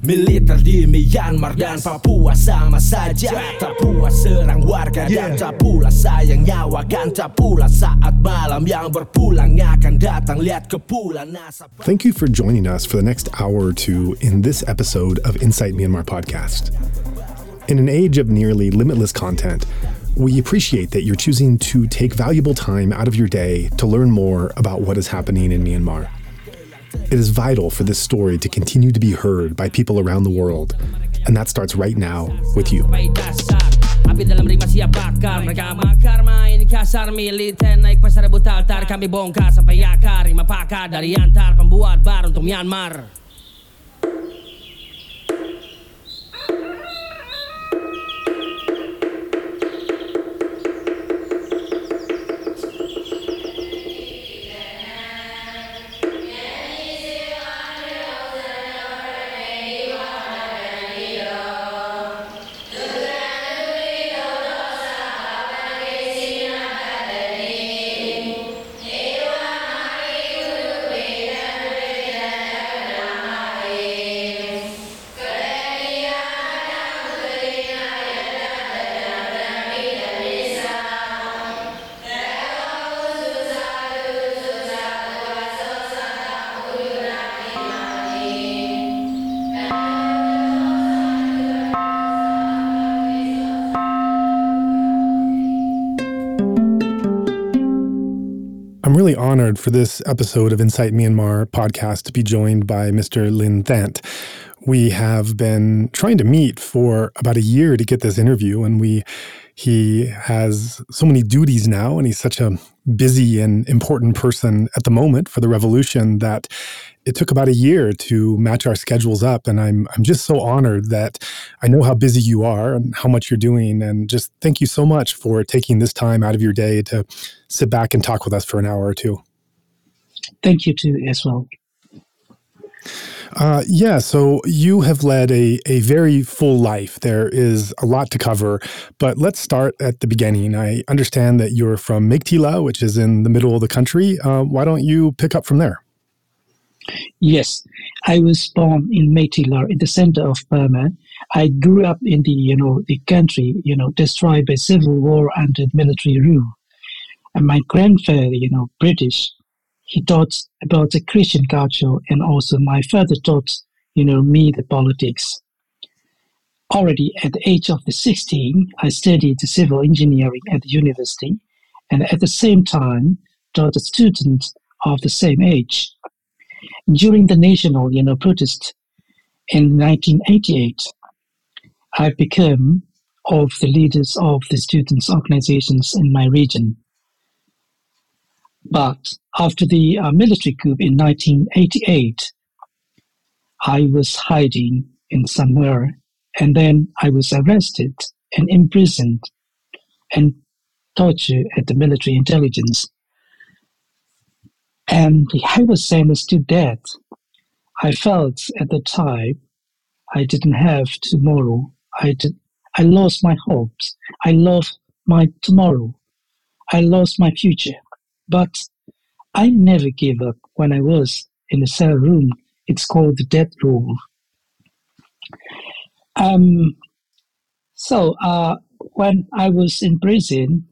Militer di Myanmar dan Papua sama saja. Tak puas serang warga dan tak pula sayang nyawa Kan. Tak pula saat malam yang berpulang akan datang. Lihat kepulan asap Thank you for joining us for the next hour or two in this episode of Insight Myanmar podcast. In an age of nearly limitless content, we appreciate that you're choosing to take valuable time out of your day to learn more about what is happening in Myanmar. It is vital for this story to continue to be heard by people around the world, and that starts right now with you. Api dalam bakar Mereka makar main kasar naik pasar Kami bongkar sampai akar Lima pakar dari antar Pembuat bar untuk Myanmar honored for this episode of Insight Myanmar podcast to be joined by Mr. Lin Thant. We have been trying to meet for about a year to get this interview, and we he has so many duties now, and he's such a busy and important person at the moment for the revolution that it took about a year to match our schedules up. And I'm I'm just so honored that I know how busy you are and how much you're doing, and just thank you so much for taking this time out of your day to sit back and talk with us for an hour or two. Thank you too as well. Uh, yeah, so you have led a, a very full life. There is a lot to cover, but let's start at the beginning. I understand that you're from Meiktila, which is in the middle of the country. Uh, why don't you pick up from there? Yes, I was born in Meiktila, in the center of Burma. I grew up in the you know the country you know destroyed by civil war and military rule, and my grandfather you know British, he taught about the Christian culture, and also my father taught you know me the politics. Already at the age of the 16, I studied civil engineering at the university, and at the same time taught a student of the same age. During the national, you know, protest in 1988, I became of the leaders of the students' organizations in my region. But after the uh, military coup in 1988, I was hiding in somewhere, and then I was arrested and imprisoned and tortured at the military intelligence. And I was sentenced to death. I felt at the time I didn't have tomorrow. I did, I lost my hopes. I lost my tomorrow. I lost my future. But I never gave up when I was in a cell room. It's called the death room. Um, so uh, when I was in prison,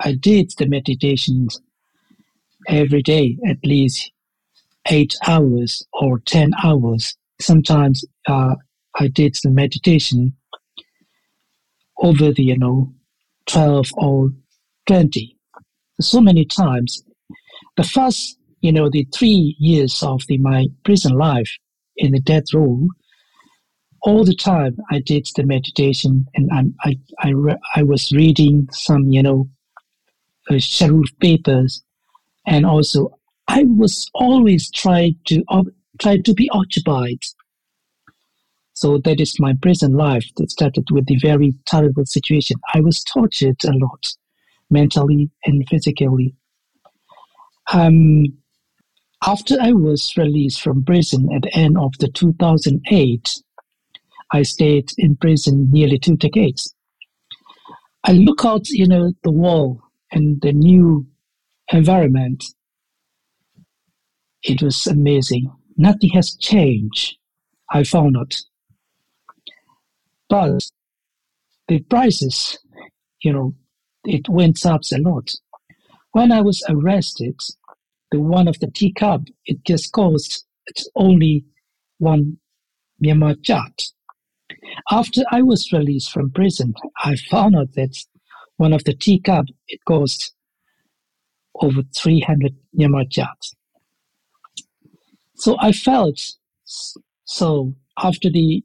I did the meditations every day, at least eight hours or 10 hours. Sometimes uh, I did the meditation over the, you know, 12 or 20. So many times. The first, you know, the three years of the, my prison life in the death row, all the time I did the meditation and I'm, I, I, re- I was reading some, you know, uh, papers and also I was always trying to op- try to be occupied. So that is my prison life that started with the very terrible situation. I was tortured a lot, mentally and physically. Um, after I was released from prison at the end of the 2008, I stayed in prison nearly two decades. I look out, you know, the wall and the new environment, it was amazing. Nothing has changed. I found out. But the prices, you know, it went up a lot. When I was arrested, the one of the teacup, it just cost only one Myanmar kyat. After I was released from prison, I found out that one of the teacup, it cost over 300 Myanmar kyat. So I felt so after the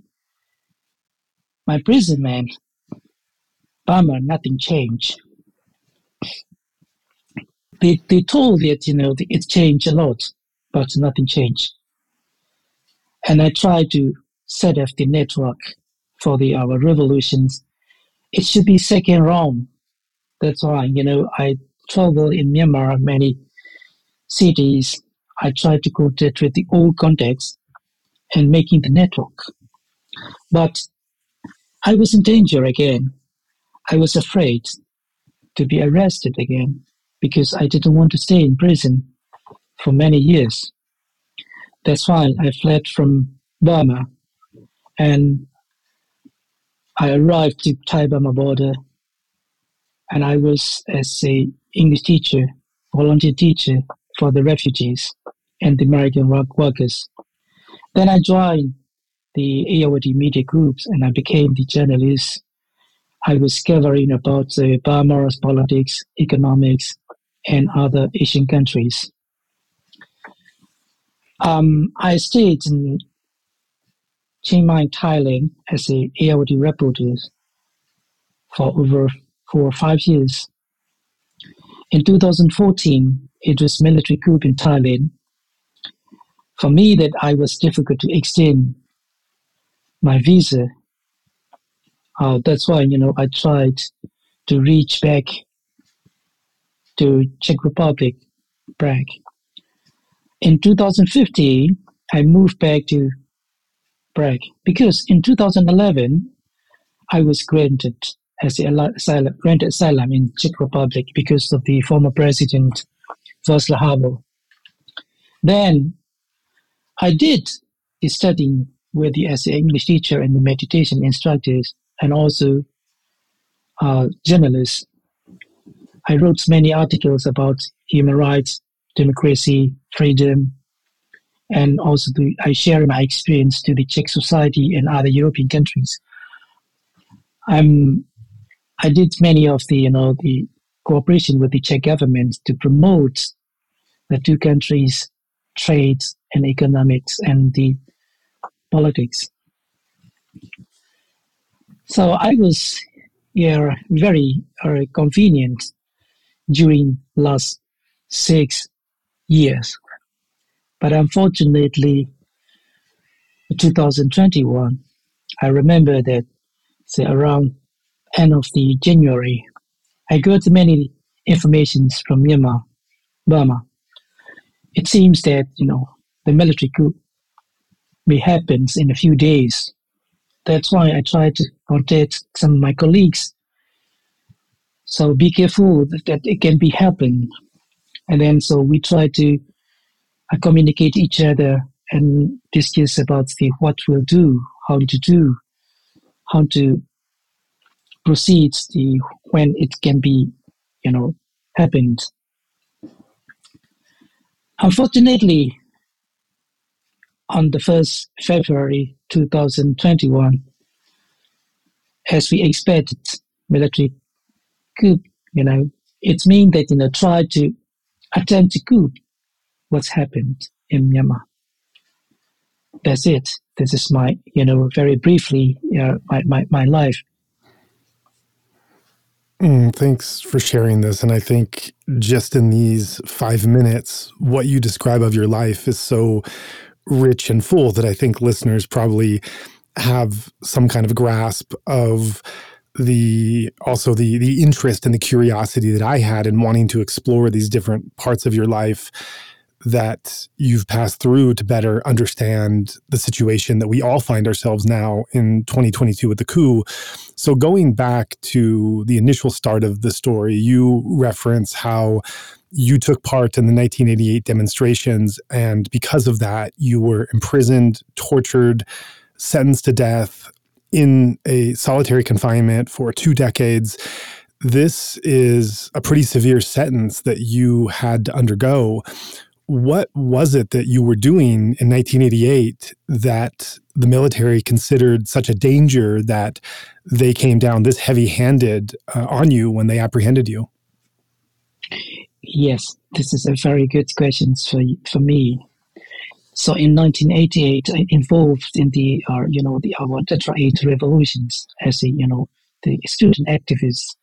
my imprisonment, bummer, nothing changed. They, they told that, you know, it changed a lot, but nothing changed. And I tried to set up the network for the our revolutions. It should be second round. That's why, you know, I travel in Myanmar, many cities. I try to contact with the old contacts and making the network. But I was in danger again. I was afraid to be arrested again because I didn't want to stay in prison for many years. That's why I fled from Burma and I arrived to Thai Burma border and I was as a English teacher, volunteer teacher for the refugees and the American work workers. Then I joined the AOD media groups and I became the journalist. I was covering about the Burma's politics, economics, and other Asian countries. Um, I stayed in Chiang Mai, Thailand as a Irrawaddy reporter for over four or five years. In 2014, it was military coup in Thailand for me that I was difficult to extend my visa. Uh, that's why you know I tried to reach back to Czech Republic, Prague. In 2015, I moved back to Prague because in 2011 I was granted as asylum, granted asylum in Czech Republic because of the former president Václav Havel. Then I did studying with the as English teacher and the meditation instructors and also uh, journalists. I wrote many articles about human rights, democracy, freedom, and also I share my experience to the Czech society and other European countries. I'm, I did many of the, you know, the cooperation with the Czech government to promote the two countries' trade and economics and the politics. So I was here very uh, convenient during last six years. But unfortunately, 2021, I remember that say around end of the January, I got many informations from Myanmar, Burma. It seems that you know the military coup may happen in a few days. That's why I try to contact some of my colleagues. So be careful that it can be happen. And then so we try to uh, communicate each other and discuss about the what we'll do, how to do, how to proceed the when it can be, you know, happened. Unfortunately, on the 1st February 2021, as we expected, military coup, you know, it means that, you know, try to attempt to coup what's happened in Myanmar. That's it. This is my, you know, very briefly, uh, my, my, my life. Mm, thanks for sharing this. And I think just in these five minutes, what you describe of your life is so rich and full that I think listeners probably have some kind of grasp of the also the the interest and the curiosity that I had in wanting to explore these different parts of your life that you've passed through to better understand the situation that we all find ourselves now in 2022 with the coup. So, going back to the initial start of the story, you reference how you took part in the 1988 demonstrations, and because of that, you were imprisoned, tortured, sentenced to death in a solitary confinement for two decades. This is a pretty severe sentence that you had to undergo. What was it that you were doing in 1988 that the military considered such a danger that they came down this heavy handed uh, on you when they apprehended you? Yes, this is a very good question for, for me. So in 1988, I involved in the, uh, you know, the our Tetra 8 revolutions as a, you know, the student activist.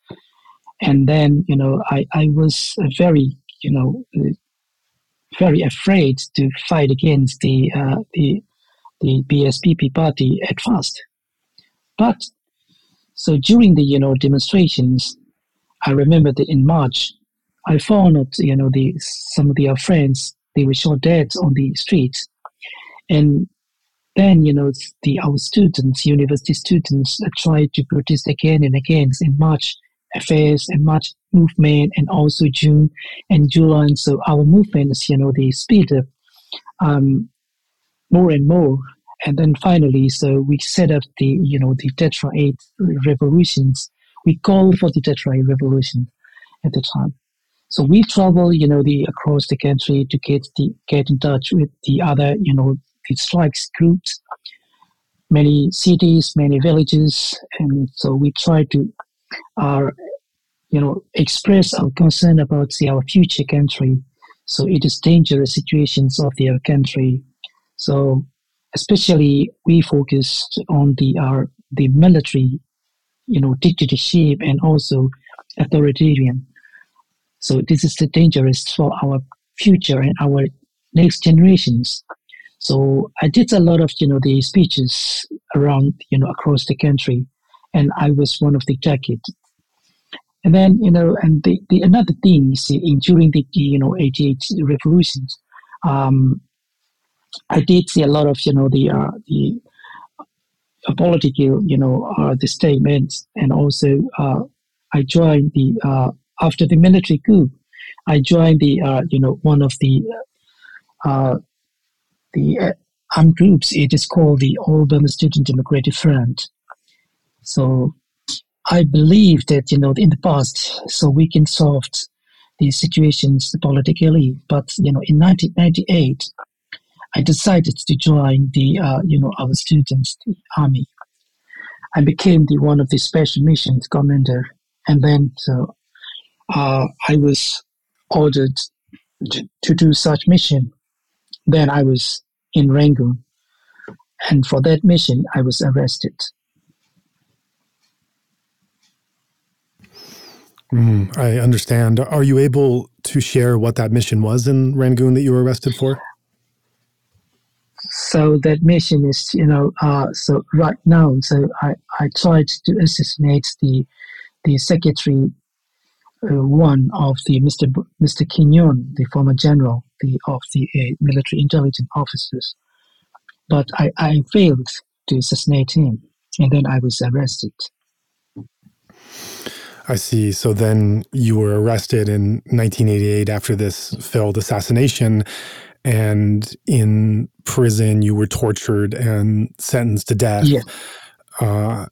And then, you know, I, I was very, you know, very afraid to fight against the, uh, the, the BSPP party at first. But so during the, you know, demonstrations, I remember that in March, I found out, you know, the some of their friends. They were shot dead on the streets, and then you know the our students, university students, tried to protest again and again in March affairs and March movement, and also June and July. And so our movements, you know, they speed up um, more and more. And then finally, so we set up the, you know, the Tetra 8 revolutions. We call for the Tetra 8 revolution at the time. So we travel, you know, the across the country to get the get in touch with the other, you know, the strikes groups, many cities, many villages, and so we try to, uh, you know, express our concern about our future country. So it is dangerous situations of their country. So especially we focused on the our the military, you know, dictatorship and also authoritarian. So this is the dangerous for our future and our next generations. So I did a lot of you know the speeches around you know across the country, and I was one of the jacket. And then you know, and the, the another thing is in during the you know 88 revolutions, um, I did see a lot of you know the uh, the uh, political you know uh, the statements, and also uh, I joined the uh, after the military coup, I joined the uh, you know one of the uh, the uh, armed groups. It is called the Burma Student Democratic Front. So I believe that you know in the past, so we can solve these situations politically. But you know, in 1998, I decided to join the uh, you know our students, the army. I became the one of the special missions commander, and then so uh, I was ordered to, to do such mission. Then I was in Rangoon, and for that mission, I was arrested. Mm, I understand. Are you able to share what that mission was in Rangoon that you were arrested for? So that mission is, you know, uh, so right now, so I, I tried to assassinate the the secretary uh, one of the Mr. B- Mr. Khin Nyunt, the former general the, of the uh, military intelligence officers. But I, I failed to assassinate him, and then I was arrested. I see. So then you were arrested in 1988 after this failed assassination. And in prison, you were tortured and sentenced to death. Yeah. Uh,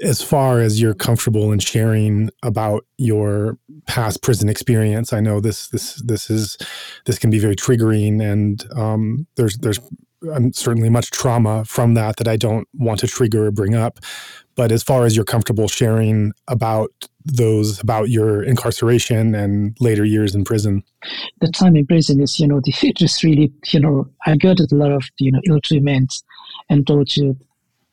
as far as you're comfortable in sharing about your past prison experience, I know this this this is this can be very triggering, and um, there's there's um, certainly much trauma from that that I don't want to trigger or bring up. But as far as you're comfortable sharing about those about your incarceration and later years in prison, the time in prison is you know the it is really you know I got a lot of you know ill treatment and torture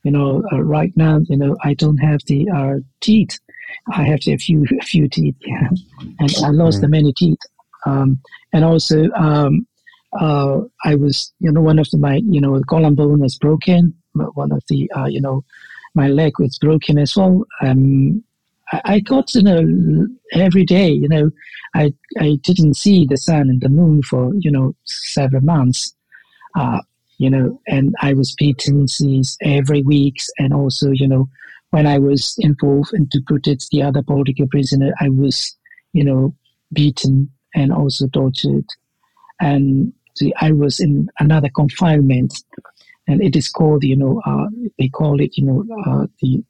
you know, uh, right now, you know, I don't have the uh, teeth. I have a few a few teeth, yeah. and I lost mm-hmm. the many teeth. Um, and also, um, uh, I was, you know, one of the, my, you know, column bone was broken. One of the, uh, you know, my leg was broken as well. Um, I, got, you know, every day, you know, I I didn't see the sun and the moon for, you know, several months. Uh, you know, and I was beaten every week, and also, you know, when I was involved and to protect the other political prisoner, I was, you know, beaten and also tortured. And I was in another confinement, and it is called, you know, uh, they call it, you know, uh, the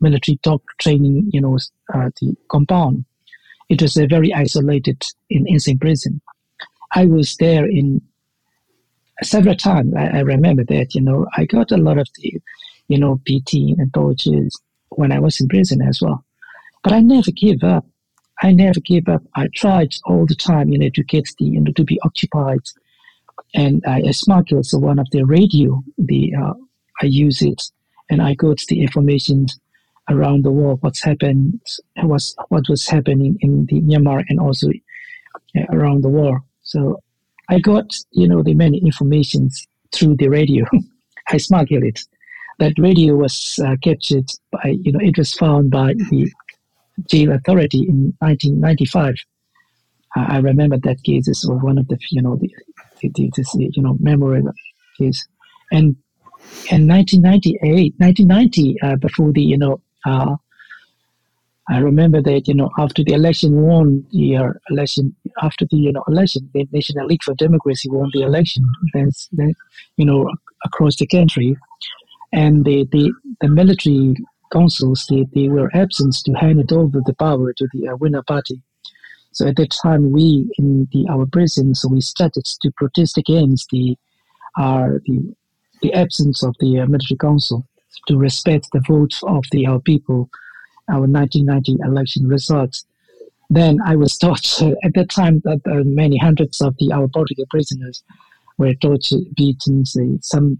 military dog training, you know, uh, the compound. It was a very isolated in insane prison. I was there in several times. I, I, remember that, you know, I got a lot of the, you know, beating and tortures when I was in prison as well. But I never gave up. I never gave up. I tried all the time, you know, to get the, you know, to be occupied. And I, I smuggled so one of the radio, the, uh, I use it and I got the information around the world, what's happened, what's, what was happening in the Myanmar and also uh, around the world. So I got, you know, the many informations through the radio. I smuggled it. That radio was uh, captured by, you know, it was found by the jail authority in 1995. Uh, I remember that case is one of the, you know, the, the, the, the you know, memorable case. And in 1998, 1990, uh, before the, you know, uh, I remember that, you know, after the election won the uh, election, after the, you know, election, the National League for Democracy won the election, then you know, across the country. And the, the, the military councils, they, they were absent to hand it over the power to the uh, winner party. So at that time, we in the our prisons, we started to protest against the uh, the, the absence of the uh, military council to respect the votes of the our people our 1990 election results. Then I was tortured. at that time uh, many hundreds of the our political prisoners were tortured, beaten. Some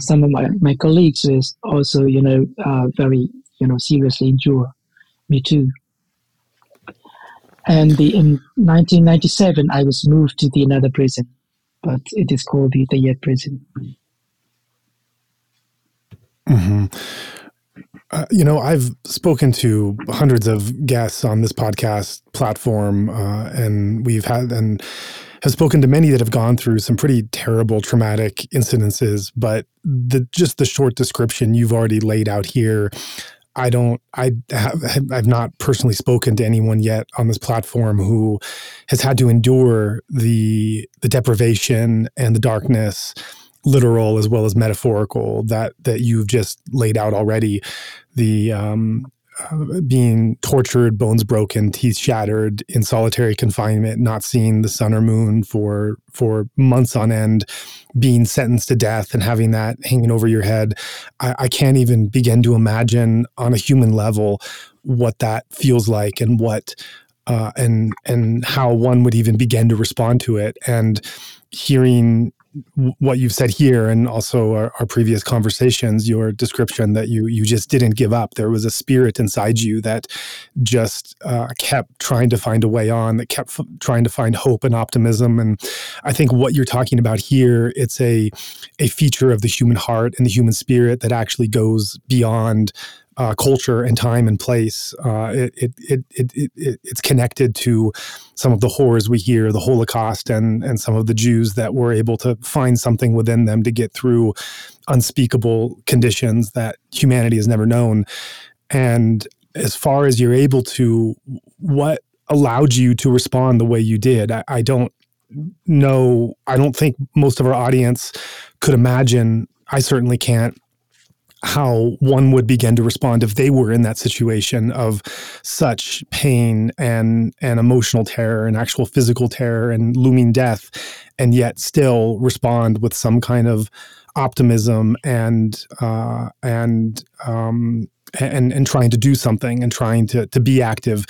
some of my, my colleagues was also you know uh, very you know seriously injured. Me too. And the, in 1997, I was moved to the another prison, but it is called the Yet prison. Mm-hmm. Uh, you know, I've spoken to hundreds of guests on this podcast platform, uh, and we've had and have spoken to many that have gone through some pretty terrible, traumatic incidences. But the just the short description you've already laid out here, I don't, I have, I've not personally spoken to anyone yet on this platform who has had to endure the the deprivation and the darkness literal as well as metaphorical that that you've just laid out already the um, uh, being tortured, bones broken, teeth shattered in solitary confinement, not seeing the sun or moon for for months on end, being sentenced to death and having that hanging over your head. I, I can't even begin to imagine on a human level what that feels like and what uh, and and how one would even begin to respond to it. And hearing what you've said here and also our, our, previous conversations your description that you you just didn't give up. There was a spirit inside you that just uh, kept trying to find a way on that kept f- trying to find hope and optimism. And i think what you're talking about here it's a a feature of the human heart and the human spirit that actually goes beyond uh, culture and time and place. Uh, it, it, it, it, it, it's connected to some of the horrors we hear, the Holocaust, and and some of the Jews that were able to find something within them to get through unspeakable conditions that humanity has never known. And as far as you're able to, what allowed you to respond the way you did? I, I don't know. I don't think most of our audience could imagine. I certainly can't how one would begin to respond if they were in that situation of such pain and and emotional terror and actual physical terror and looming death and yet still respond with some kind of optimism and uh, and um, and and trying to do something and trying to to be active.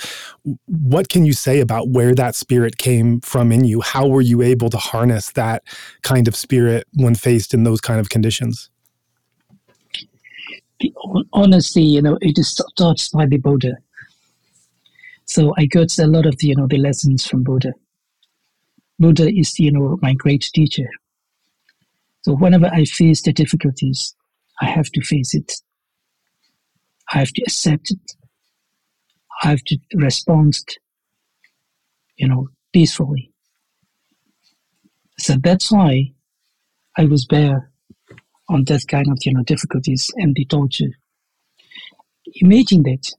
What can you say about where that spirit came from in you? How were you able to harness that kind of spirit when faced in those kind of conditions? Honestly, you know, it is taught by the Buddha. So I got a lot of the, you know, the lessons from Buddha. Buddha is, you know, my great teacher. So whenever I face the difficulties, I have to face it. I have to accept it. I have to respond, you know, peacefully. So that's why I was there on that kind of you know difficulties and the torture. imagine that.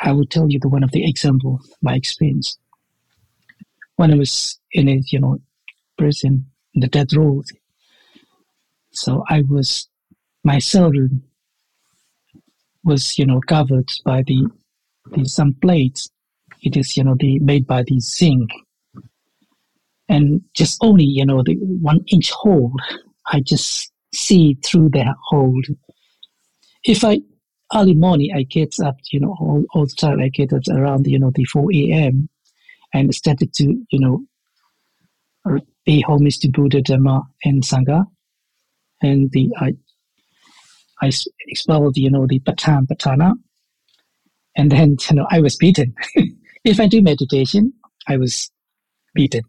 I will tell you the one of the example, my experience. When I was in a, you know, prison, in the death row, so I was, my cell room was, you know, covered by the, the some plates. It is, you know, the made by the zinc. And just only, you know, the one inch hole, I just see through that hole. If I early morning I get up, you know, all, all the time I get up around, you know, the 4 a.m. and started to, you know, pay homage to Buddha, Dhamma, and Sangha. And the I, I expelled, you know, the Patan Patana. And then, you know, I was beaten. if I do meditation, I was beaten.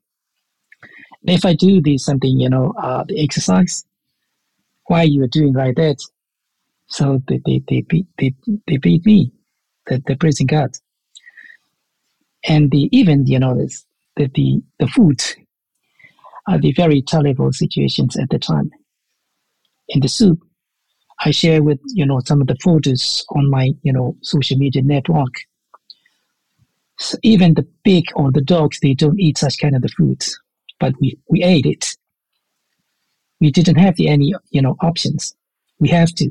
If I do the something, you know, uh, the exercise, why you are doing like that? So they, they, they, beat, they, they beat me, the, the prison guard. And the, even, you know, the, the, the food are the very terrible situations at the time. In the soup, I share with, you know, some of the photos on my, you know, social media network. So even the pig or the dogs, they don't eat such kind of the foods, but we, we ate it. We didn't have any, you know, options. We have to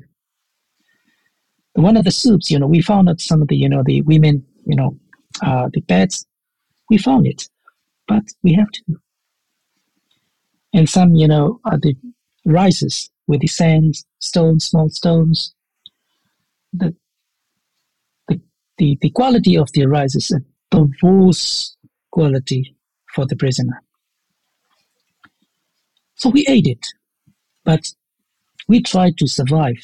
one of the soups, you know, we found out some of the, you know, the women, you know, uh, the beds, we found it, but we have to. And some, you know, are the rises with the sand, stones, small stones. The, the, the, the quality of the rises, is the worst quality for the prisoner. So we ate it, but we tried to survive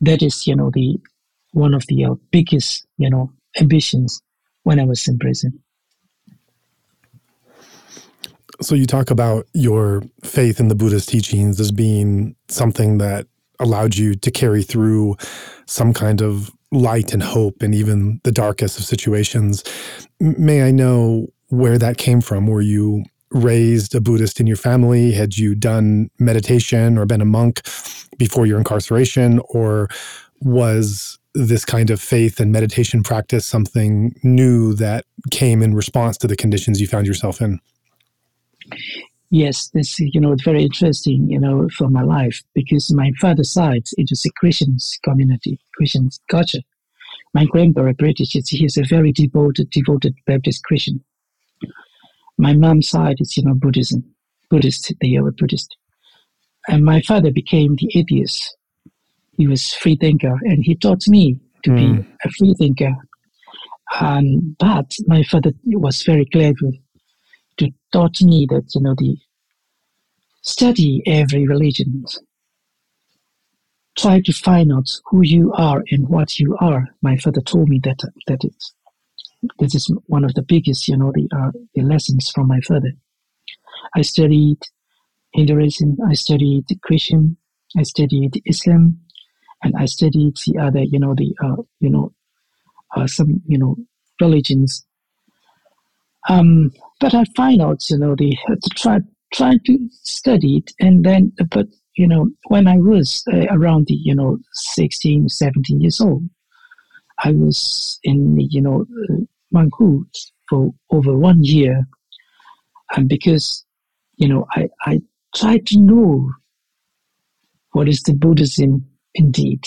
that is, you know, the one of the uh, biggest, you know, ambitions when I was in prison. So you talk about your faith in the Buddha's teachings as being something that allowed you to carry through some kind of light and hope in even the darkest of situations. May I know where that came from? Were you raised a Buddhist in your family? Had you done meditation or been a monk before your incarceration? Or was this kind of faith and meditation practice something new that came in response to the conditions you found yourself in? Yes, this you know it's very interesting, you know, for my life because my father's side it is a Christian community, Christian culture. My grandparent British, he's a very devoted, devoted Baptist Christian my mom's side is, you know, Buddhism, Buddhist, they are Buddhist. And my father became the atheist. He was free thinker, and he taught me to mm. be hmm. a free thinker. And but my father was very clever to taught me that you know the study every religion. Try to find out who you are and what you are. My father told me that that is this is one of the biggest, you know, the, uh, the lessons from my father. I studied Hinduism, I studied Christian, I studied Islam, and I studied the other, you know, the, uh, you know, uh, some, you know, religions. Um, but I find out, you know, the to try try to study it, and then, but you know, when I was uh, around the, you know, 16, 17 years old, I was in, you know, uh, for over one year. And because, you know, I, I tried to know what is the Buddhism indeed.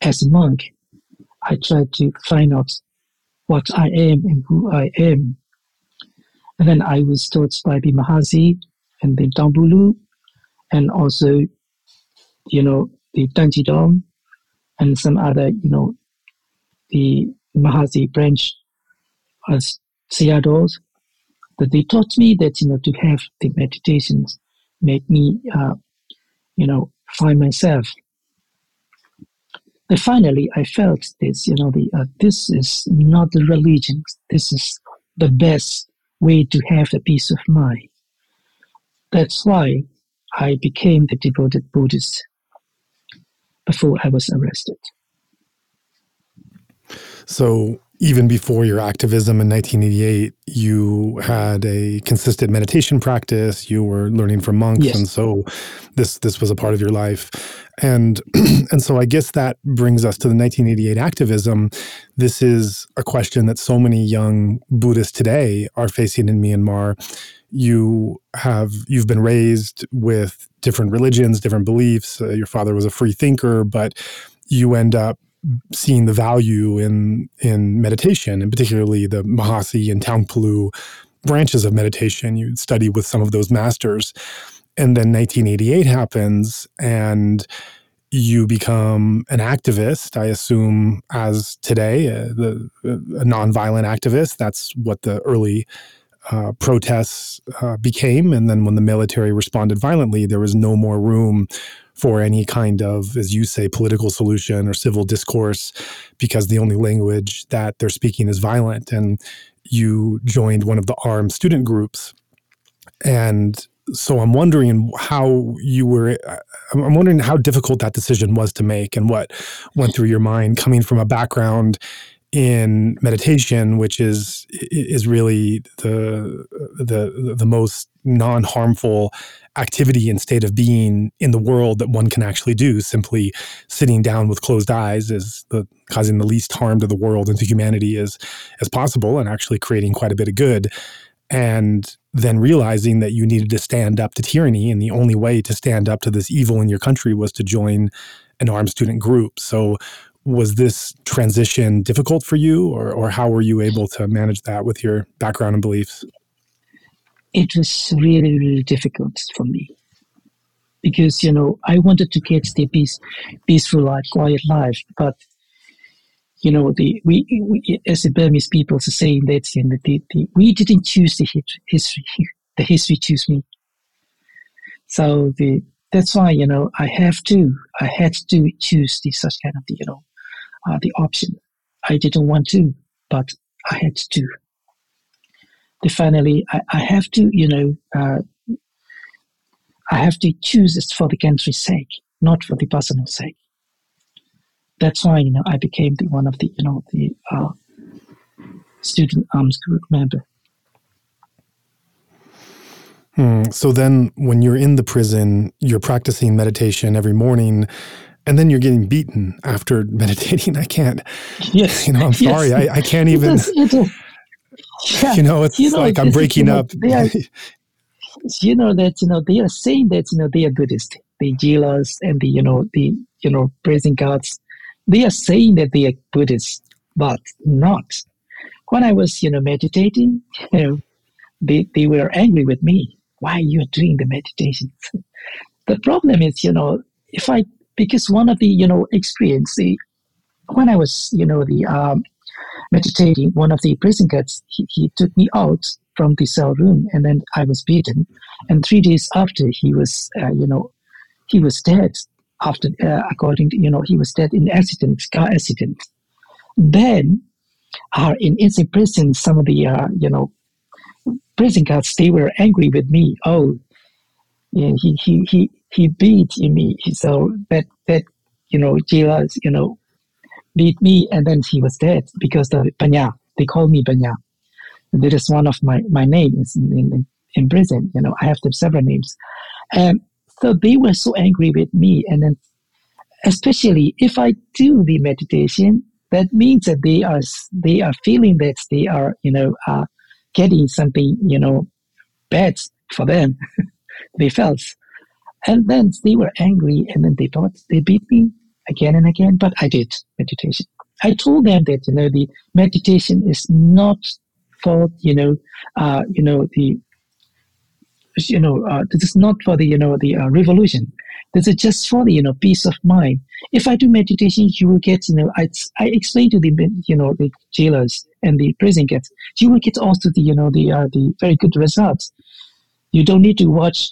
As a monk, I tried to find out what I am and who I am. And then I was taught by the Mahasi and the Dambulu and also, you know, the Tanjidom and some other, you know, the Mahasi branch as Sayadaws, that they taught me that, you know, to have the meditations make me, uh, you know, find myself. And finally, I felt this, you know, the, uh, this is not the religion. This is the best way to have a peace of mind. That's why I became the devoted Buddhist before I was arrested. So even before your activism in 1988, you had a consistent meditation practice. You were learning from monks, Yes. and so this this was a part of your life. And and so I guess that brings us to the 1988 activism. This is a question that so many young Buddhists today are facing in Myanmar. You have you've been raised with different religions, different beliefs. Uh, your father was a free thinker, but you end up seeing the value in in meditation, and particularly the Mahasi and Taungpulu branches of meditation. You study with some of those masters, and then 1988 happens, and you become an activist. I assume as today, uh, the a nonviolent activist. That's what the early uh, protests uh, became, and then when the military responded violently, there was no more room for any kind of, as you say, political solution or civil discourse, because the only language that they're speaking is violent. And you joined one of the armed student groups. And so I'm wondering how you were, uh, I'm wondering how difficult that decision was to make and what went through your mind coming from a background in meditation, which is is really the the the most non harmful activity and state of being in the world that one can actually do. Simply sitting down with closed eyes is the causing the least harm to the world and to humanity as as possible, and actually creating quite a bit of good. And then realizing that you needed to stand up to tyranny, and the only way to stand up to this evil in your country was to join an armed student group. So was this transition difficult for you or, or how were you able to manage that with your background and beliefs it was really really difficult for me. Because you know i wanted to get the peace peaceful life quiet life but you know the we, we as the burmese people are saying that you know, the, the, we didn't choose the history the history chose me. So the that's why you know i have to i had to choose the such kind of the you know uh, the option. I didn't want to but i had to the finally I, I have to you know uh, I have to choose this for the country's sake, not for the personal sake. That's why you know I became the one of the you know the uh, student arms group member. Hmm. So then, when you're in the prison, you're practicing meditation every morning, and then you're getting beaten after meditating. I can't, Yes, you know, I'm yes. sorry, I, I can't even, is- it is- Yeah, you know, it's You know, like I'm breaking up. are- you know that you know they are saying that you know they are Buddhist, the jailers and the you know the you know prison guards, they are saying that they are Buddhist, but not. When I was you know meditating, you know, they they were angry with me. Why you are doing the meditation? the problem is you know if I because one of the you know experience the when I was you know the um, meditating, one of the prison guards he, he took me out from the cell room, and then I was beaten. And three days after, he was uh, you know he was dead. After uh, according to you know he was dead in accident, car accident. Then, uh, in inside prison, some of the uh, you know prison guards they were angry with me. Oh, yeah, he he he he beat me. So that that you know jailers you know beat me, and then he was dead because of Banya. They call me Banya. That is one of my my names in, in, in prison. You know, I have several names, and so they were so angry with me. And then, especially if I do the meditation, that means that they are they are feeling that they are you know uh, getting something you know bad for them. they felt, and then they were angry, and then they thought they beat me again and again. But I did meditation. I told them that you know the meditation is not for you know uh, you know the you know uh, this is not for the you know the uh, revolution. This is just for the you know peace of mind. If I do meditation, you will get you know I I explain to the you know the jailers and the prison guards, you will get also the you know the uh, the very good results. You don't need to watch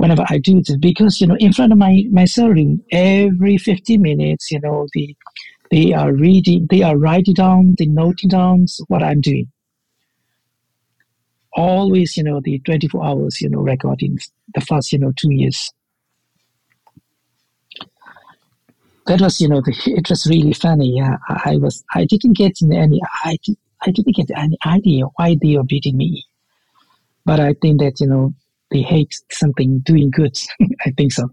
whenever I do this because you know in front of my my room every 15 minutes you know the they are reading they are writing down they noting down what I'm doing always you know the 24 hours you know recording the first you know two years that was, you know, the, it was really funny. Yeah, I was, I didn't get any, I, I didn't get any idea why they are beating me. But I think that, you know, they hate something doing good. I think so.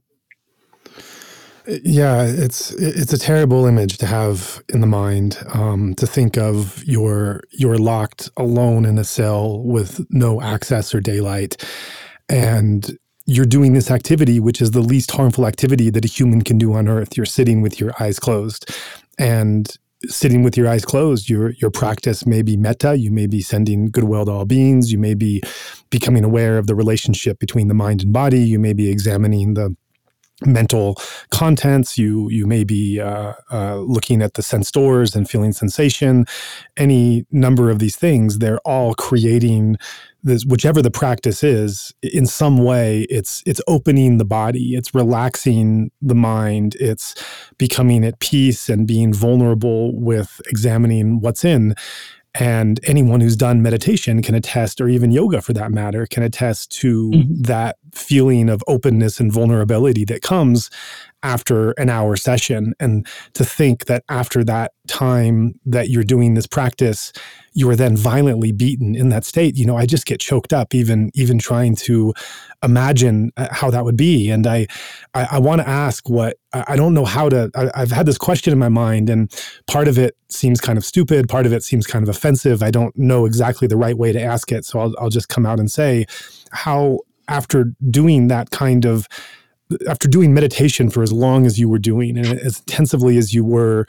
Yeah, it's it's a terrible image to have in the mind. Um, to think of you're you're locked alone in a cell with no access or daylight, and you're doing this activity, which is the least harmful activity that a human can do on Earth. You're sitting with your eyes closed, and sitting with your eyes closed, your your practice may be metta. You may be sending goodwill to all beings. You may be becoming aware of the relationship between the mind and body. You may be examining the mental contents. You you may be uh, uh, looking at the sense doors and feeling sensation. Any number of these things, they're all creating this. Whichever the practice is, in some way, it's it's opening the body. It's relaxing the mind. It's becoming at peace and being vulnerable with examining what's in. And anyone who's done meditation can attest, or even yoga for that matter, can attest to mm-hmm. that feeling of openness and vulnerability that comes after an hour session. And to think that after that time that you're doing this practice, you are then violently beaten in that state, you know, I just get choked up even even trying to imagine uh, how that would be. And I I, I want to ask what I don't know how to. I, I've had this question in my mind, and part of it seems kind of stupid, part of it seems kind of offensive. I don't know exactly the right way to ask it, so I'll I'll just come out and say how after doing that kind of after doing meditation for as long as you were doing and as intensively as you were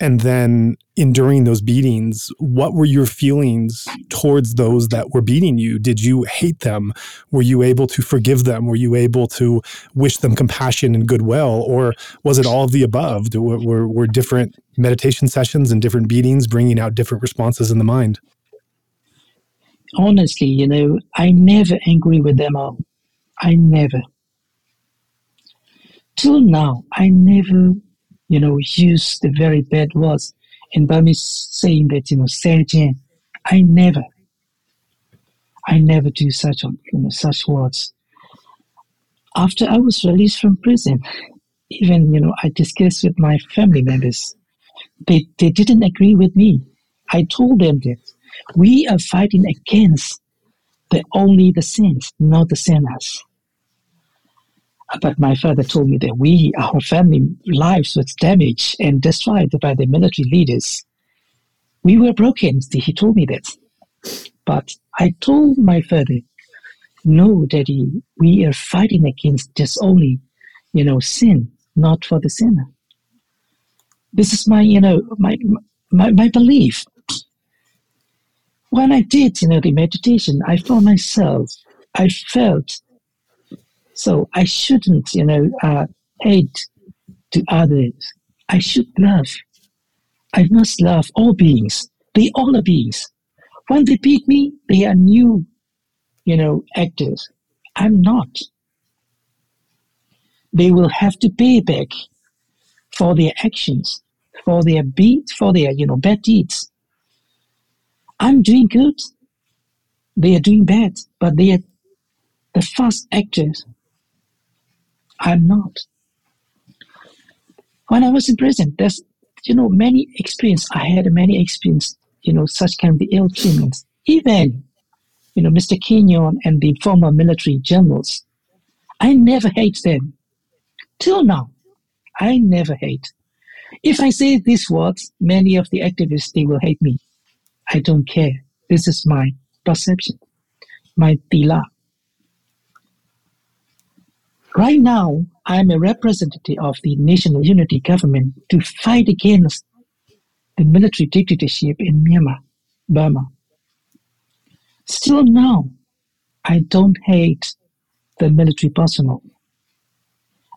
and then enduring those beatings what were your feelings towards those that were beating you? Did you hate them? Were you able to forgive them? Were you able to wish them compassion and goodwill? Or was it all of the above? Were, were, were different meditation sessions and different beatings bringing out different responses in the mind? Honestly you know i never angry with them all. I never till now, I never, you know, use the very bad words in Burmese saying that, you know, Sergeant. I never, I never do such, um, you know, such words. After I was released from prison, even, you know, I discussed with my family members. They, they didn't agree with me. I told them that we are fighting against the only the saints, not the sinners. But my father told me that we, our family lives was damaged and destroyed by the military leaders. We were broken. He told me that. But I told my father, no, daddy, we are fighting against just only, you know, sin, not for the sinner. This is my, you know, my, my, my belief. When I did, you know, the meditation, I found myself, I felt so I shouldn't, you know, uh, hate to others. I should love. I must love all beings. They all are beings. When they beat me, they are new, you know, actors. I'm not. They will have to pay back for their actions, for their beat, for their, you know, bad deeds. I'm doing good. They are doing bad, but they are the first actors I'm not. When I was in prison, there's you know many experience. I had many experience. You know, such kind of the ill treatments. Even you know, Mr. Khin Nyunt and the former military generals. I never hate them. Till now, I never hate. If I say these words, many of the activists they will hate me. I don't care. This is my perception, my tila. Right now, I am a representative of the National Unity Government to fight against the military dictatorship in Myanmar, Burma. Still now, I don't hate the military personnel.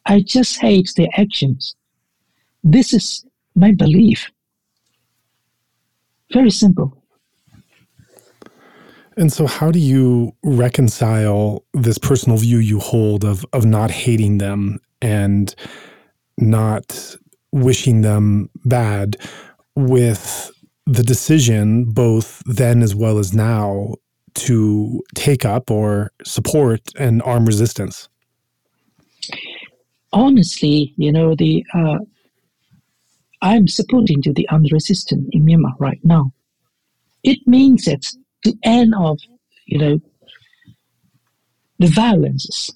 I just hate their actions. This is my belief. Very simple. And so, how do you reconcile this personal view you hold of of not hating them and not wishing them bad with the decision, both then as well as now, to take up or support an armed resistance? Honestly, you know, the uh, I'm supporting the armed resistance in Myanmar right now. It means that the end of, you know, the violence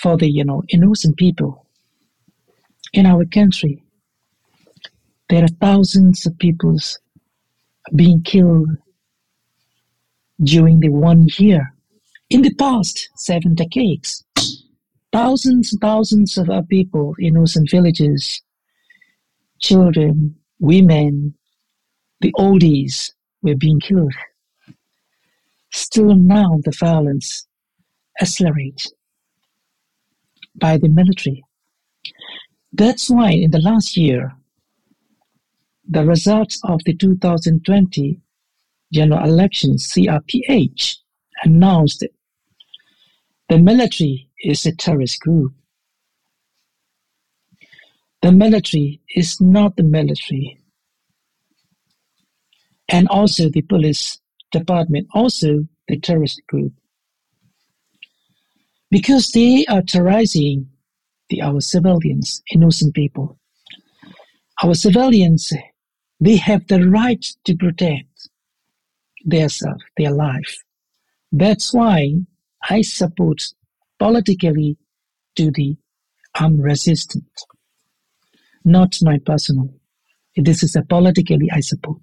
for the, you know, innocent people in our country. There are thousands of people being killed during the one year. In the past seven decades, thousands and thousands of our people, innocent villages, children, women, the oldies were being killed. Still now the violence accelerates by the military. That's why in the last year, the results of the 2020 general elections, CRPH, announced the military is a terrorist group. The military is not the military. And also the police department, also the terrorist group. Because they are terrorizing the, our civilians, innocent people. Our civilians, they have the right to protect their self, their life. That's why I support politically to the armed resistance, not my personal. This is a politically I support.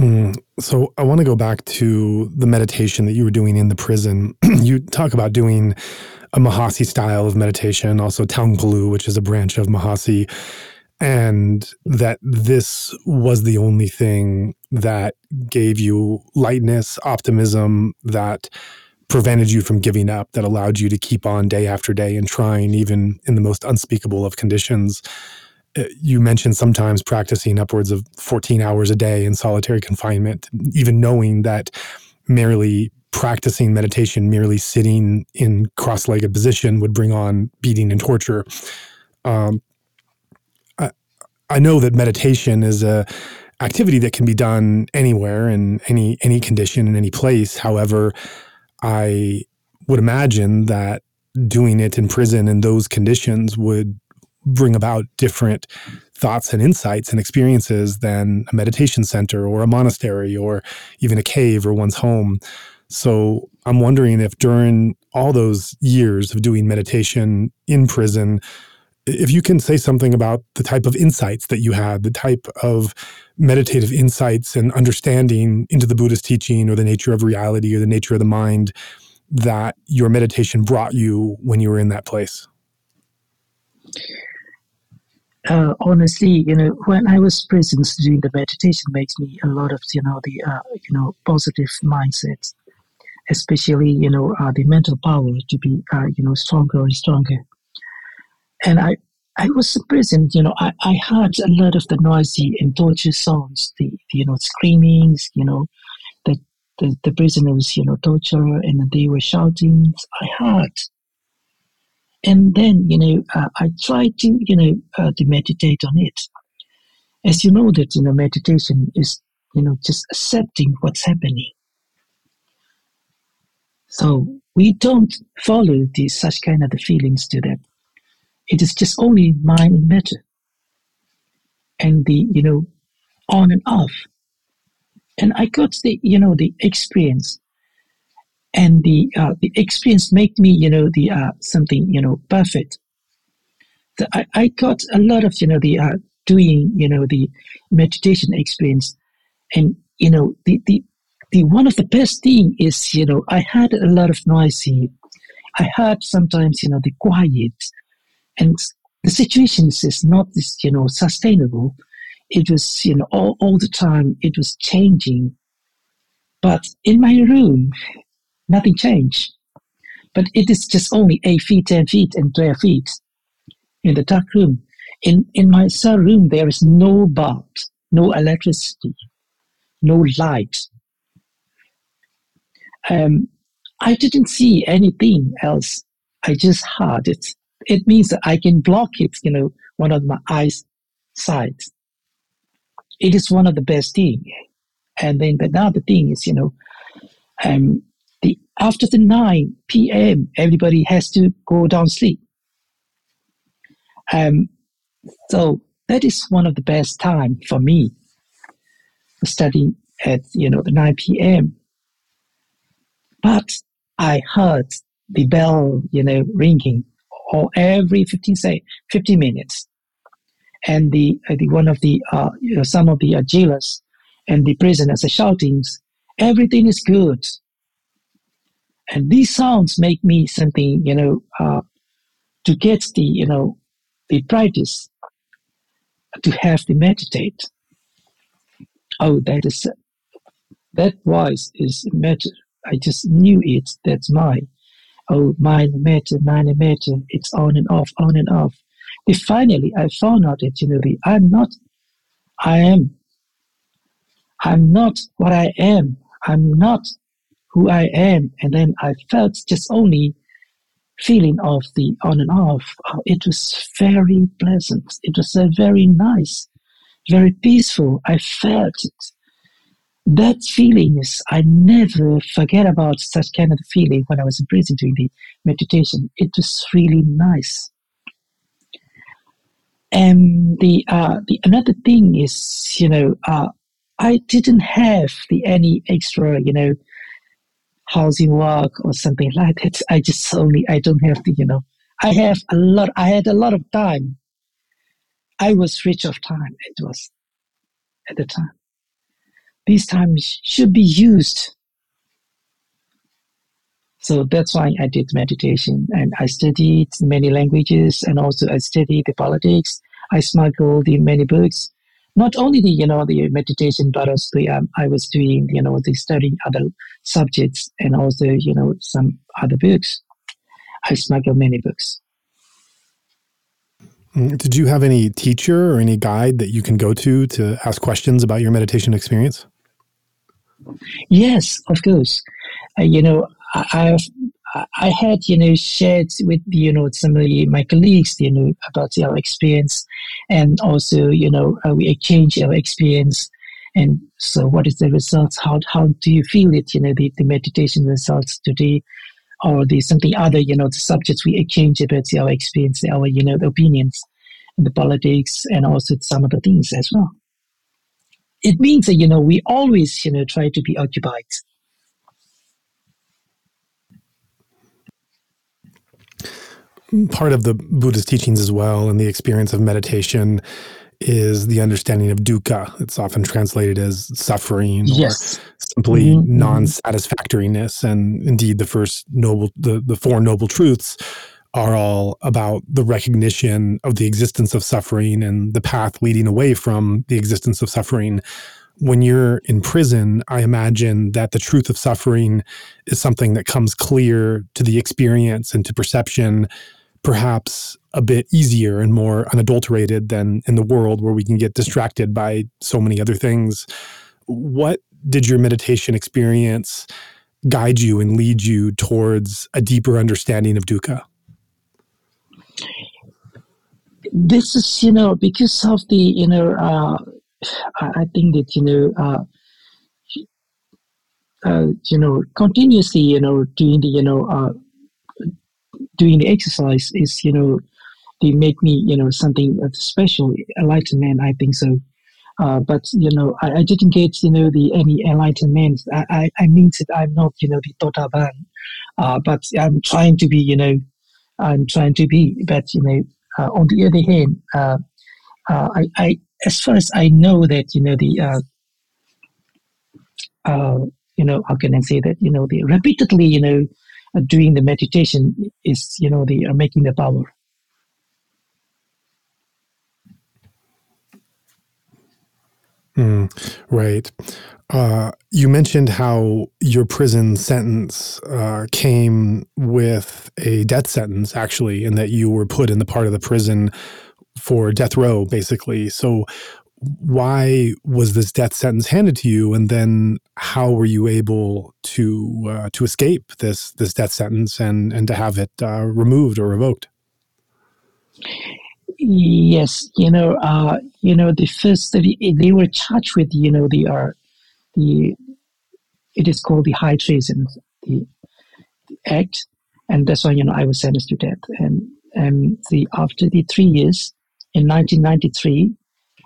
Mm, so I want to go back to the meditation that you were doing in the prison. you talk about doing a Mahasi style of meditation, also Taungpulu, which is a branch of Mahasi, and that this was the only thing that gave you lightness, optimism, that prevented you from giving up, that allowed you to keep on day after day and trying, even in the most unspeakable of conditions. Uh, you mentioned sometimes practicing upwards of 14 hours a day in solitary confinement, even knowing that merely practicing meditation, merely sitting in cross legged position would bring on beating and torture. Um, I, I know that meditation is a activity that can be done anywhere in any any condition in any place. However, I would imagine that doing it in prison in those conditions would bring about different thoughts and insights and experiences than a meditation center or a monastery or even a cave or one's home. So I'm wondering if during all those years of doing meditation in prison, if you can say something about the type of insights that you had, the type of meditative insights and understanding into the Buddhist teaching or the nature of reality or the nature of the mind that your meditation brought you when you were in that place uh, honestly, you know, when I was prison doing the meditation makes me a lot of, you know, the, uh, you know, positive mindsets, especially, you know, uh, the mental power to be, uh, you know, stronger and stronger. And I, I was prison, you know, I, I heard a lot of the noisy and torture sounds, the, the you know, screamings, you know, the, the, the prisoners, you know, torture and they were shouting. I heard and then you know uh, i try to you know uh, to meditate on it. As you know that you know meditation is you know just accepting what's happening. So we don't follow these such kind of the feelings to that. It is just only mind and matter. And the you know on and off. And i got the you know the experience and the uh, the experience made me you know the uh, something you know perfect. The, I, I got a lot of you know the uh, doing you know the meditation experience. And you know the the the one of the best thing is you know i had a lot of noisy. I had sometimes you know the quiet. And the situation is not this you know sustainable. It was you know all, all the time it was changing. But in my room nothing changed. But it is just only 8 feet, 10 feet, and 12 feet in the dark room. In, in my cell room, there is no bulb, no electricity, no light. Um, I didn't see anything else. I just heard it. It means that I can block it, you know, one of my eyes sides. It is one of the best thing. And then another thing is, you know, um, after the 9 p.m., everybody has to go down sleep. Um, so that is one of the best time for me studying at you know the 9 p.m. But I heard the bell, you know, ringing or every 15 say 50 minutes, and the, uh, the one of the uh, you know, some of the uh, jailers and the prisoners are shouting, "Everything is good." And these sounds make me something, you know, uh, to get the, you know, the practice to have the meditate. Oh, that is that voice is matter. I just knew it. That's mine. Oh, mind matter, mind matter. It's on and off, on and off. Then finally, I found out that you know the I'm not. I am. I'm not what I am. I'm not who I am. And then I felt just only feeling of the on and off. Oh, it was very pleasant. It was uh, very nice, very peaceful. I felt it. That feeling is, I never forget about such kind of feeling when I was in prison doing the meditation. It was really nice. And the uh, the another thing is, you know, uh, I didn't have the any extra, you know, housing work or something like that. I just only I don't have the you know I have a lot. I had a lot of time. I was rich of time. It was at the time. These times should be used. So that's why I did meditation and I studied many languages and also I studied the politics. I smuggled in many books not only the you know the meditation but also the, um, i was doing you know the studying other subjects and also you know some other books. I smuggled many books. Mm, did you have any teacher or any guide that you can go to to ask questions about your meditation experience? Yes of course. Uh, you know I, have I had, you know, shared with, you know, some of my colleagues, you know, about our experience and also, you know, uh, we exchange our experience. And so what is the results? How, how do you feel it? You know, the, the meditation results today or the something other, you know, the subjects we exchange about our experience, our, you know, the opinions and the politics and also some other things as well. It means that, you know, we always, you know, try to be occupied part of the Buddha's teachings as well and the experience of meditation is the understanding of dukkha. It's often translated as suffering yes. or simply mm-hmm. mm-hmm. non-satisfactoriness. And indeed, the first noble, the, the four noble truths are all about the recognition of the existence of suffering and the path leading away from the existence of suffering. When you're in prison, I imagine that the truth of suffering is something that comes clear to the experience and to perception perhaps a bit easier and more unadulterated than in the world where we can get distracted by so many other things. What did your meditation experience guide you and lead you towards a deeper understanding of dukkha? This is, you know, because of the, you know, uh, I think that, you know, uh, uh, you know, continuously, you know, doing the, you know, uh, doing the exercise is, you know, they make me, you know, something special, enlightenment, I think so. Uh, but, you know, I, I, didn't get, you know, the any enlightenment. I, I, I mean that I'm not, you know, the Totaban, uh, but I'm trying to be, you know, I'm trying to be. But, you know, uh, on the other hand, uh, uh, I, I, as far as I know that, you know, the, uh, you know, how can I say that, you know, the repeatedly, you know, uh, doing the meditation is you know the uh, making the power mm, right uh, you mentioned how your prison sentence uh, came with a death sentence, actually, and that you were put in the part of the prison for death row, basically. So, why was this death sentence handed to you, and then how were you able to uh, to escape this this death sentence and and to have it uh, removed or revoked? Yes, you know, uh, you know, the first they were charged with, you know, the uh, the it is called the high treason, the, the act, and that's why you know I was sentenced to death. And um, the after the three years in 1993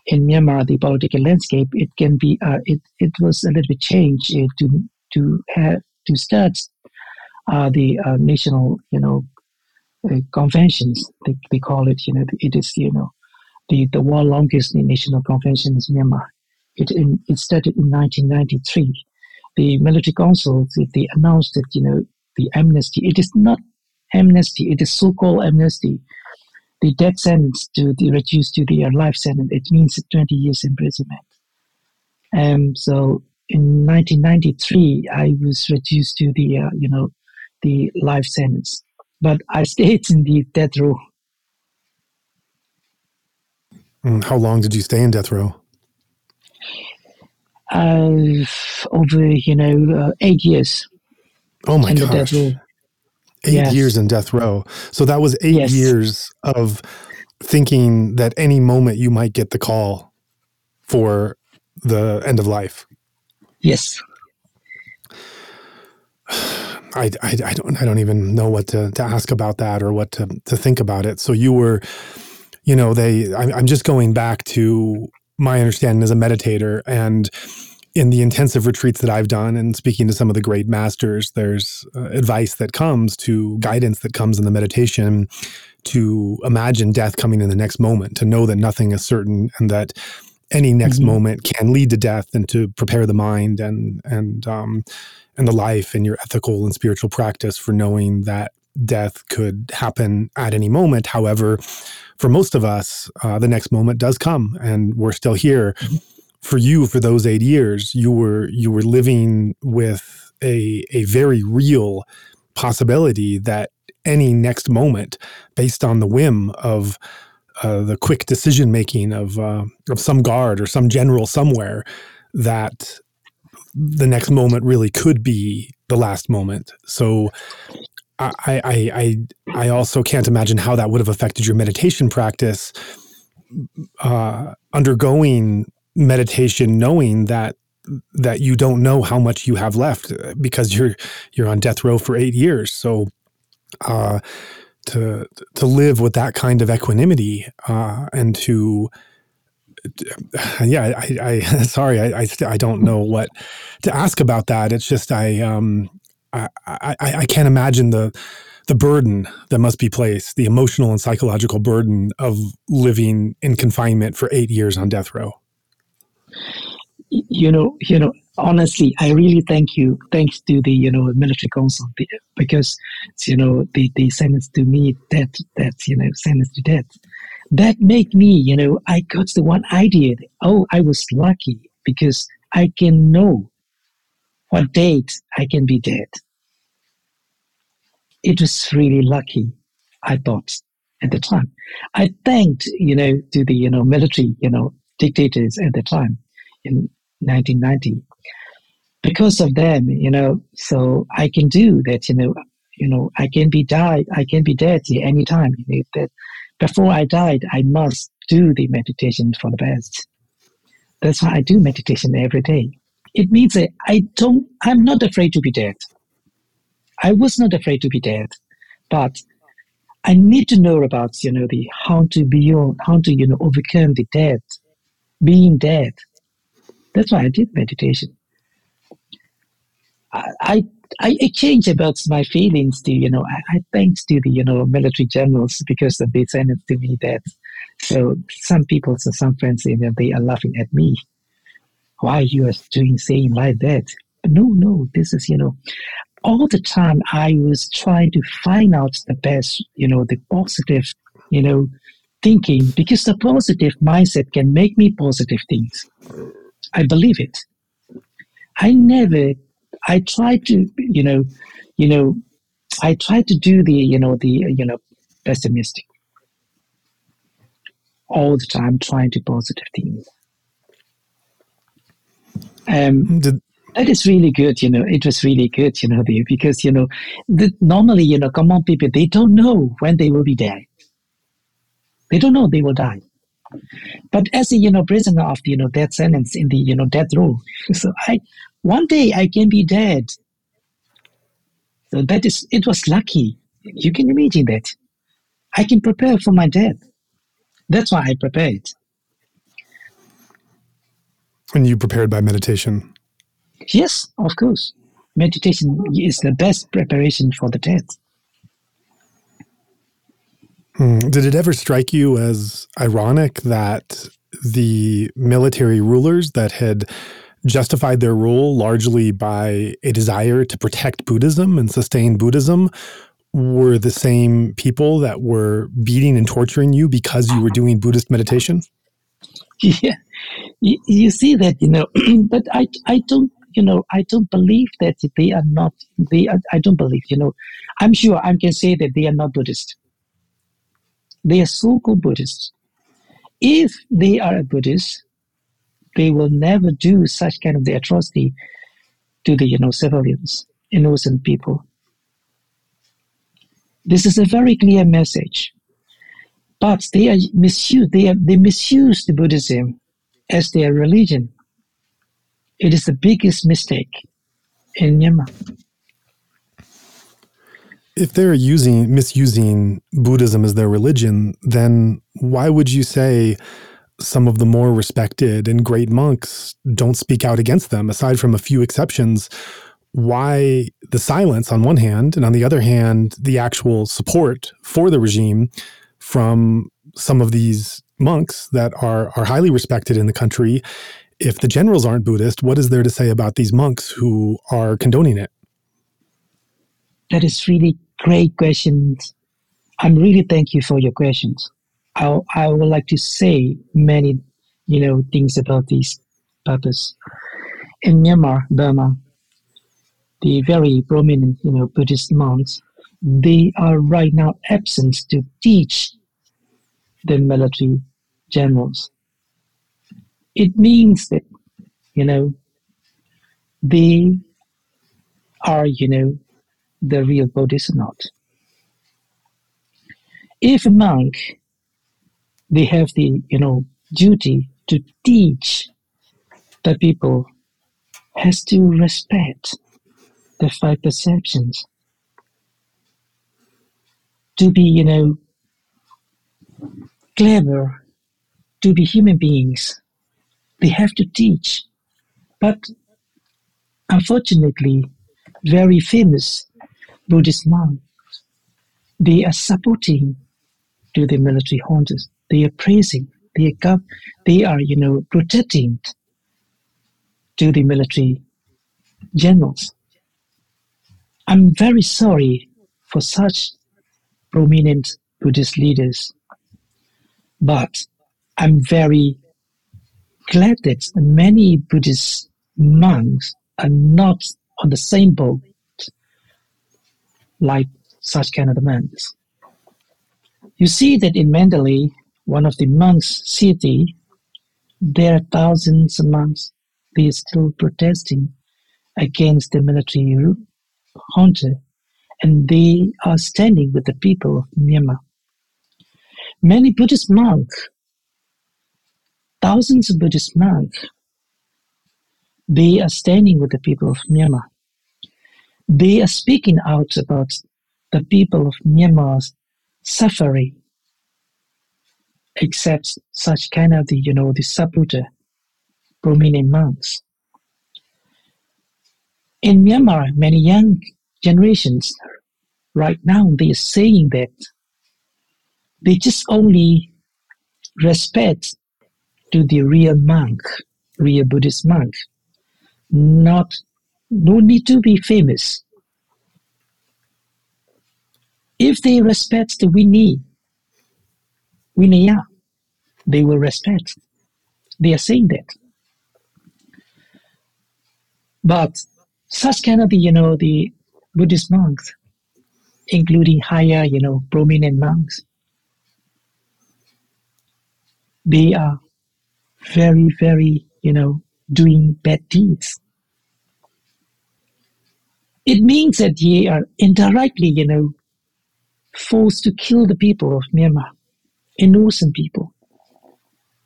in Myanmar, the political landscape it can be uh, it it was a little bit changed uh, to to have to start uh, the uh, national you know uh, conventions they, they call it you know it is you know the the world longest national convention is Myanmar. It in, it started in 1993. The military council they, they announced that you know the amnesty. It is not amnesty. It is so-called amnesty. The death sentence to the reduced to the life sentence. It means 20 years imprisonment. Um, so in 1993, I was reduced to the uh, you know the life sentence, but I stayed in the death row. Mm, how long did you stay in death row? Uh, over you know uh, eight years. Oh my in the gosh. Eight Yes. years in death row. So that was eight Yes. years of thinking that any moment you might get the call for the end of life. Yes. I, I, I don't I don't even know what to, to ask about that or what to, to think about it. So you were, you know, they I'm, I'm just going back to my understanding as a meditator and in the intensive retreats that I've done and speaking to some of the great masters, there's uh, advice that comes to guidance that comes in the meditation to imagine death coming in the next moment, to know that nothing is certain and that any next Mhm. moment can lead to death and to prepare the mind and and um, and the life and your ethical and spiritual practice for knowing that death could happen at any moment. However, for most of us, uh, the next moment does come, and we're still here. For you, for those eight years, you were you were living with a a very real possibility that any next moment, based on the whim of uh, the quick decision making of uh, of some guard or some general somewhere, that the next moment really could be the last moment. So I I I I also can't imagine how that would have affected your meditation practice. Uh, undergoing meditation, knowing that that you don't know how much you have left uh, because you're you're on death row for eight years. So uh, to to live with that kind of equanimity uh, and to yeah I, I sorry I, I don't know what to ask about that it's just I um I, I I can't imagine the the burden that must be placed the emotional and psychological burden of living in confinement for eight years on death row You know, you know, honestly, I really thank you. Thanks to the, you know, military council because, you know, they, they sentence to me that, that, you know, sentence to death. That make me, you know, I got the one idea. Oh, I was lucky because I can know what date I can be dead. It was really lucky, I thought at the time. I thanked, you know, to the, you know, military, you know, dictators at the time in 1990 because of them, you know, so I can do that, you know, you know, I can be died, I can be dead at any time. You know, that before I died, I must do the meditation for the best. That's why I do meditation every day. It means that I don't, I'm not afraid to be dead. I was not afraid to be dead, but I need to know about, you know, the how to beyond, how to, you know, overcome the death, being dead. That's why I did meditation. I, I, I exchanged about my feelings to, you know, I, I thanks to the, you know, military generals because they sent it to me that. So some people, so some friends, you know, they are laughing at me. Why you are doing, saying like that? No, no, this is, you know, all the time I was trying to find out the best, you know, the positive, you know, thinking because the positive mindset can make me positive things. I believe it. I never, I try to, you know, you know, I try to do the, you know, the, you know, pessimistic all the time, trying to positive things. Um, did that is really good, you know. It was really good, you know, the, because you know, the, normally, you know, common people they don't know when they will be dead. They don't know they will die. But as a you know prisoner of you know death sentence in the you know death row, so I one day I can be dead. So that is it was lucky. You can imagine that. I can prepare for my death. That's why I prepared. And you prepared by meditation? Yes, of course. Meditation is the best preparation for the death. Hmm. Did it ever strike you as ironic that the military rulers that had justified their rule largely by a desire to protect Buddhism and sustain Buddhism were the same people that were beating and torturing you because you were doing Buddhist meditation? Yeah, you, you see that, you know, but I, I don't, you know, I don't believe that they are not, they are, I don't believe, you know, I'm sure I can say that they are not Buddhist. They are so-called Buddhists. If they are a Buddhist, they will never do such kind of the atrocity to the, you know, civilians, innocent people. This is a very clear message. But they are misuse they are, they misuse the Buddhism as their religion. It is the biggest mistake in Myanmar. If they're using misusing Buddhism as their religion, then why would you say some of the more respected and great monks don't speak out against them aside from a few exceptions why the silence on one hand, and on the other hand, the actual support for the regime from some of these monks that are are highly respected in the country. If the generals aren't Buddhist, what is there to say about these monks who are condoning it? That is really great questions. I'm really thank you for your questions. I I would like to say many, you know, things about this purpose. In Myanmar, Burma, the very prominent, you know, Buddhist monks, they are right now absent to teach the military generals. It means that, you know, they are, you know, the real not. If a monk, they have the, you know, duty to teach the people, has to respect the five perceptions. To be, you know, clever, to be human beings, they have to teach. But unfortunately, very famous Buddhist monks, they are supporting to the military juntas. They are praising. They are, they are, you know, protecting to the military generals. I'm very sorry for such prominent Buddhist leaders, but I'm very glad that many Buddhist monks are not on the same boat like such kind of monks. You see that in Mandalay, one of the monks' city, there are thousands of monks. They are still protesting against the military junta, and they are standing with the people of Myanmar. Many Buddhist monks, thousands of Buddhist monks, they are standing with the people of Myanmar. They are speaking out about the people of Myanmar's suffering, except such kind of the, you know, the Subbuddha prominent monks. In Myanmar, many young generations right now they are saying that they just only respect to the real monk, real Buddhist monk, not no need to be famous. If they respect the Winnie, Vinaya, they will respect. They are saying that. But such of the, you know, the Buddhist monks, including higher, you know, prominent monks, they are very, very, you know, doing bad deeds. It means that they are indirectly, you know, forced to kill the people of Myanmar, innocent people.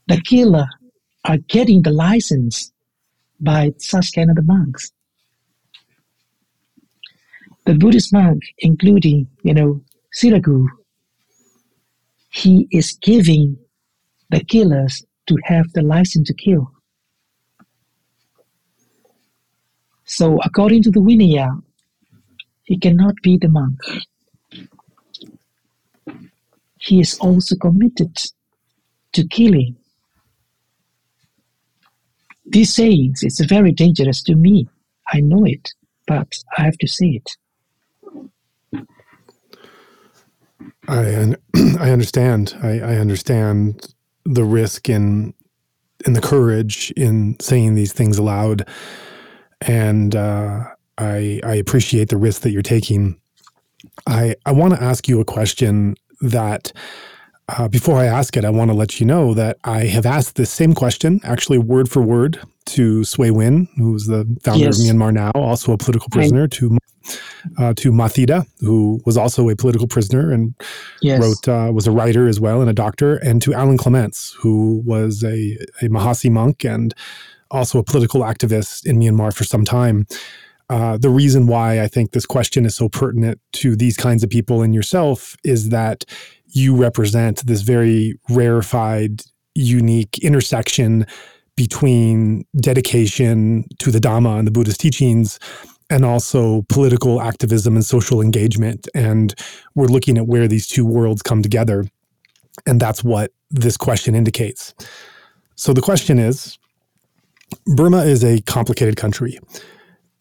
The killer are getting the license by such kind of the monks the Buddhist monk, including, you know, Sitagu, he is giving the killers to have the license to kill. So, according to the Vinaya, he cannot be the monk. He is also committed to killing. These sayings is very dangerous to me. I know it, but I have to say it. I I understand. I, I understand the risk in in the courage in saying these things aloud, and uh, I I appreciate the risk that you're taking. I I want to ask you a question that. Uh, before I ask it, I want to let you know that I have asked this same question, actually word for word, to Swe Win, who's the founder yes. of Myanmar Now, also a political prisoner, to uh, to Ma Thida, who was also a political prisoner and yes. wrote uh, was a writer as well and a doctor, and to Alan Clements, who was a, a Mahasi monk and also a political activist in Myanmar for some time. Uh, the reason why I think this question is so pertinent to these kinds of people and yourself is that you represent this very rarefied, unique intersection between dedication to the Dhamma and the Buddhist teachings and also political activism and social engagement. And we're looking at where these two worlds come together. And that's what this question indicates. So the question is Burma is a complicated country.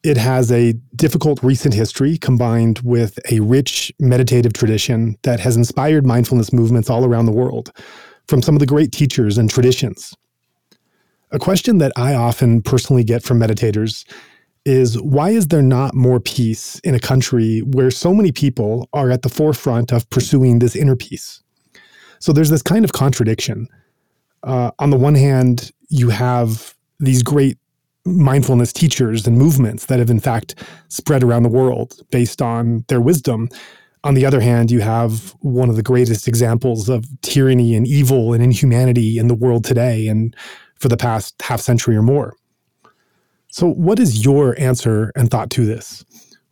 It has a difficult recent history combined with a rich meditative tradition that has inspired mindfulness movements all around the world from some of the great teachers and traditions. A question that I often personally get from meditators is why is there not more peace in a country where so many people are at the forefront of pursuing this inner peace? So there's this kind of contradiction. Uh, on the one hand, you have these great mindfulness teachers and movements that have, in fact, spread around the world based on their wisdom. On the other hand, you have one of the greatest examples of tyranny and evil and inhumanity in the world today and for the past half century or more. So, what is your answer and thought to this?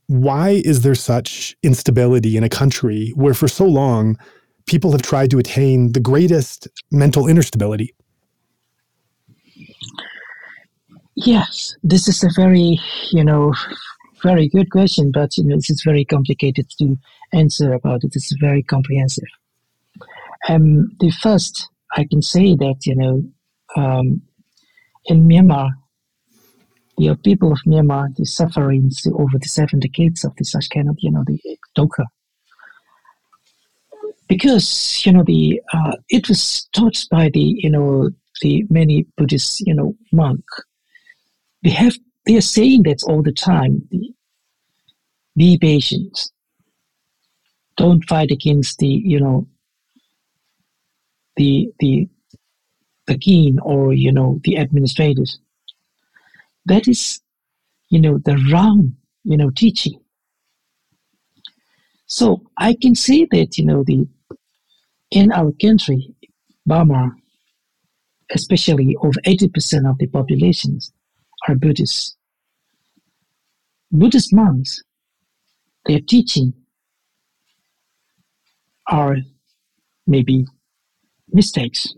Why is there such instability in a country where for so long people have tried to attain the greatest mental inner stability? Yes, this is a very, you know, very good question, but you know, this is very complicated to answer about it. It's very comprehensive. Um, the first, I can say that you know, um, in Myanmar, the people of Myanmar, the suffering over the seven decades of the of, you know, the dukkha. Because, you know, the uh, it was taught by the, you know, the many Buddhist, you know, monk. They have, they are saying that all the time. Be patient. Don't fight against the, you know, the, the, the king or, you know, the administrators that is, you know, the wrong, you know, teaching. So I can say that, you know, the in our country, Burma, especially over 80% of the populations are Buddhists. Buddhist monks, their teaching are maybe mistakes.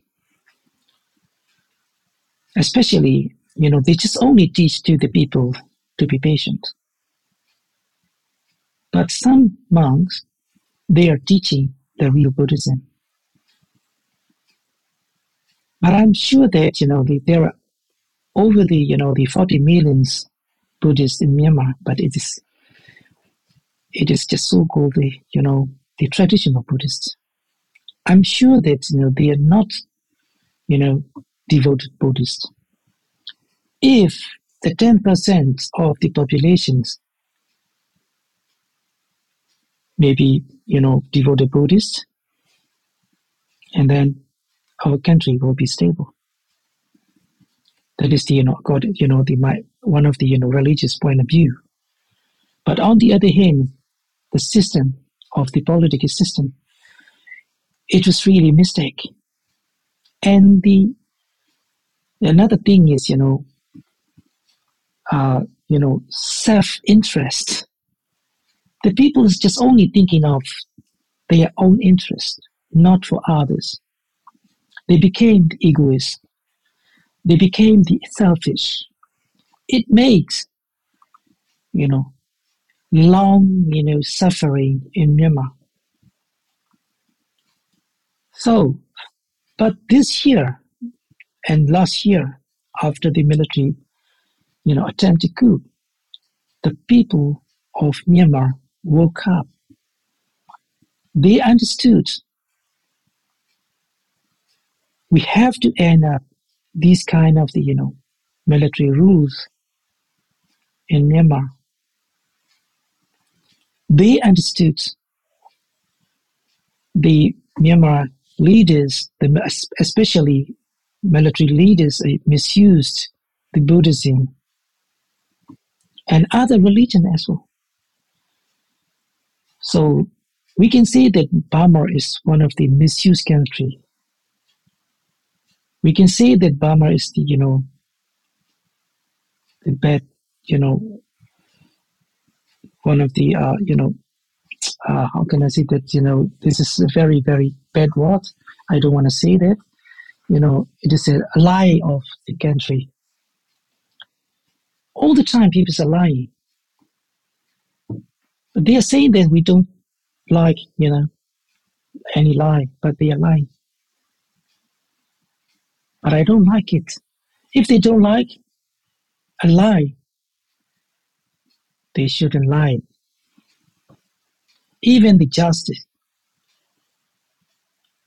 Especially you know, they just only teach to the people to be patient. But some monks, they are teaching the real Buddhism. But I'm sure that, you know, there are over the, you know, the 40 millions Buddhists in Myanmar, but it is, it is just so-called the, you know, the traditional Buddhists. I'm sure that, you know, they are not, you know, devoted Buddhists if the 10% of the populations maybe you know devoted Buddhists, and then our country will be stable that is the you know god you know the my one of the you know religious point of view but on the other hand the system of the political system it was really a mistake and the another thing is you know uh, you know, self-interest. The people is just only thinking of their own interest. not for others. They became egoists. They became the selfish. It makes, you know, long, you know, suffering in Myanmar. So, but this year and last year, after the military, you know, attempted coup, the people of Myanmar woke up. They understood we have to end up these kind of the you know military rules in Myanmar. They understood the Myanmar leaders, the, especially military leaders, misused the Buddhism and other religion as well. So we can say that Burma is one of the misused country. We can say that Burma is the, you know, the bad, you know, one of the, uh, you know, uh, how can I say that, you know, this is a very, very bad word. I don't want to say that. You know, it is a lie of the country. All the time, people are lying. But they are saying that we don't like, you know, any lie, but they are lying. But I don't like it. If they don't like a lie, they shouldn't lie. Even the justice,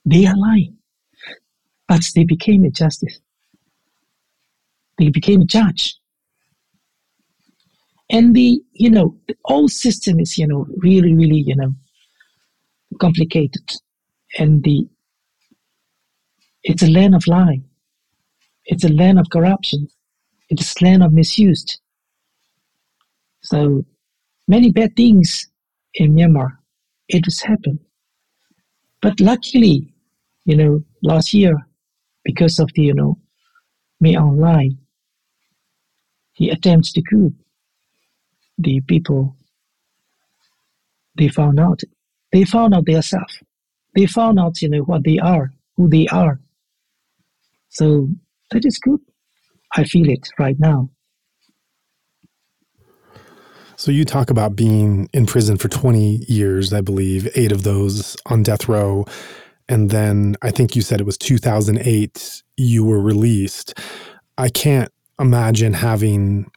they are lying. But they became a justice. They became a judge. And the, you know, the whole system is, you know, really, really, you know, complicated. And the, it's a land of lying. It's a land of corruption. It's a land of misuse. So many bad things in Myanmar. It has happened. But luckily, you know, last year, because of the, you know, Min Aung Hlaing, he attempts to coup. The people, they found out. They found out themselves. They found out, you know, what they are, who they are. So that is good. I feel it right now. So you talk about being in prison for 20 years, I believe, eight of those on death row. And then I think you said it was 2008 you were released. I can't imagine having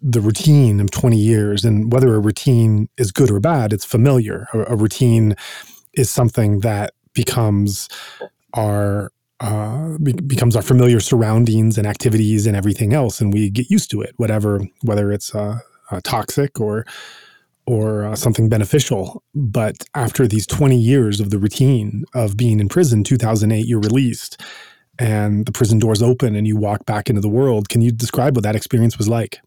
the routine of 20 years and whether a routine is good or bad, it's familiar. A, a routine is something that becomes our uh, becomes our familiar surroundings and activities and everything else, and we get used to it, whatever whether it's uh, uh, toxic or or uh, something beneficial. But after these 20 years of the routine of being in prison, 2008, you're released and the prison doors open and you walk back into the world. Can you describe what that experience was like?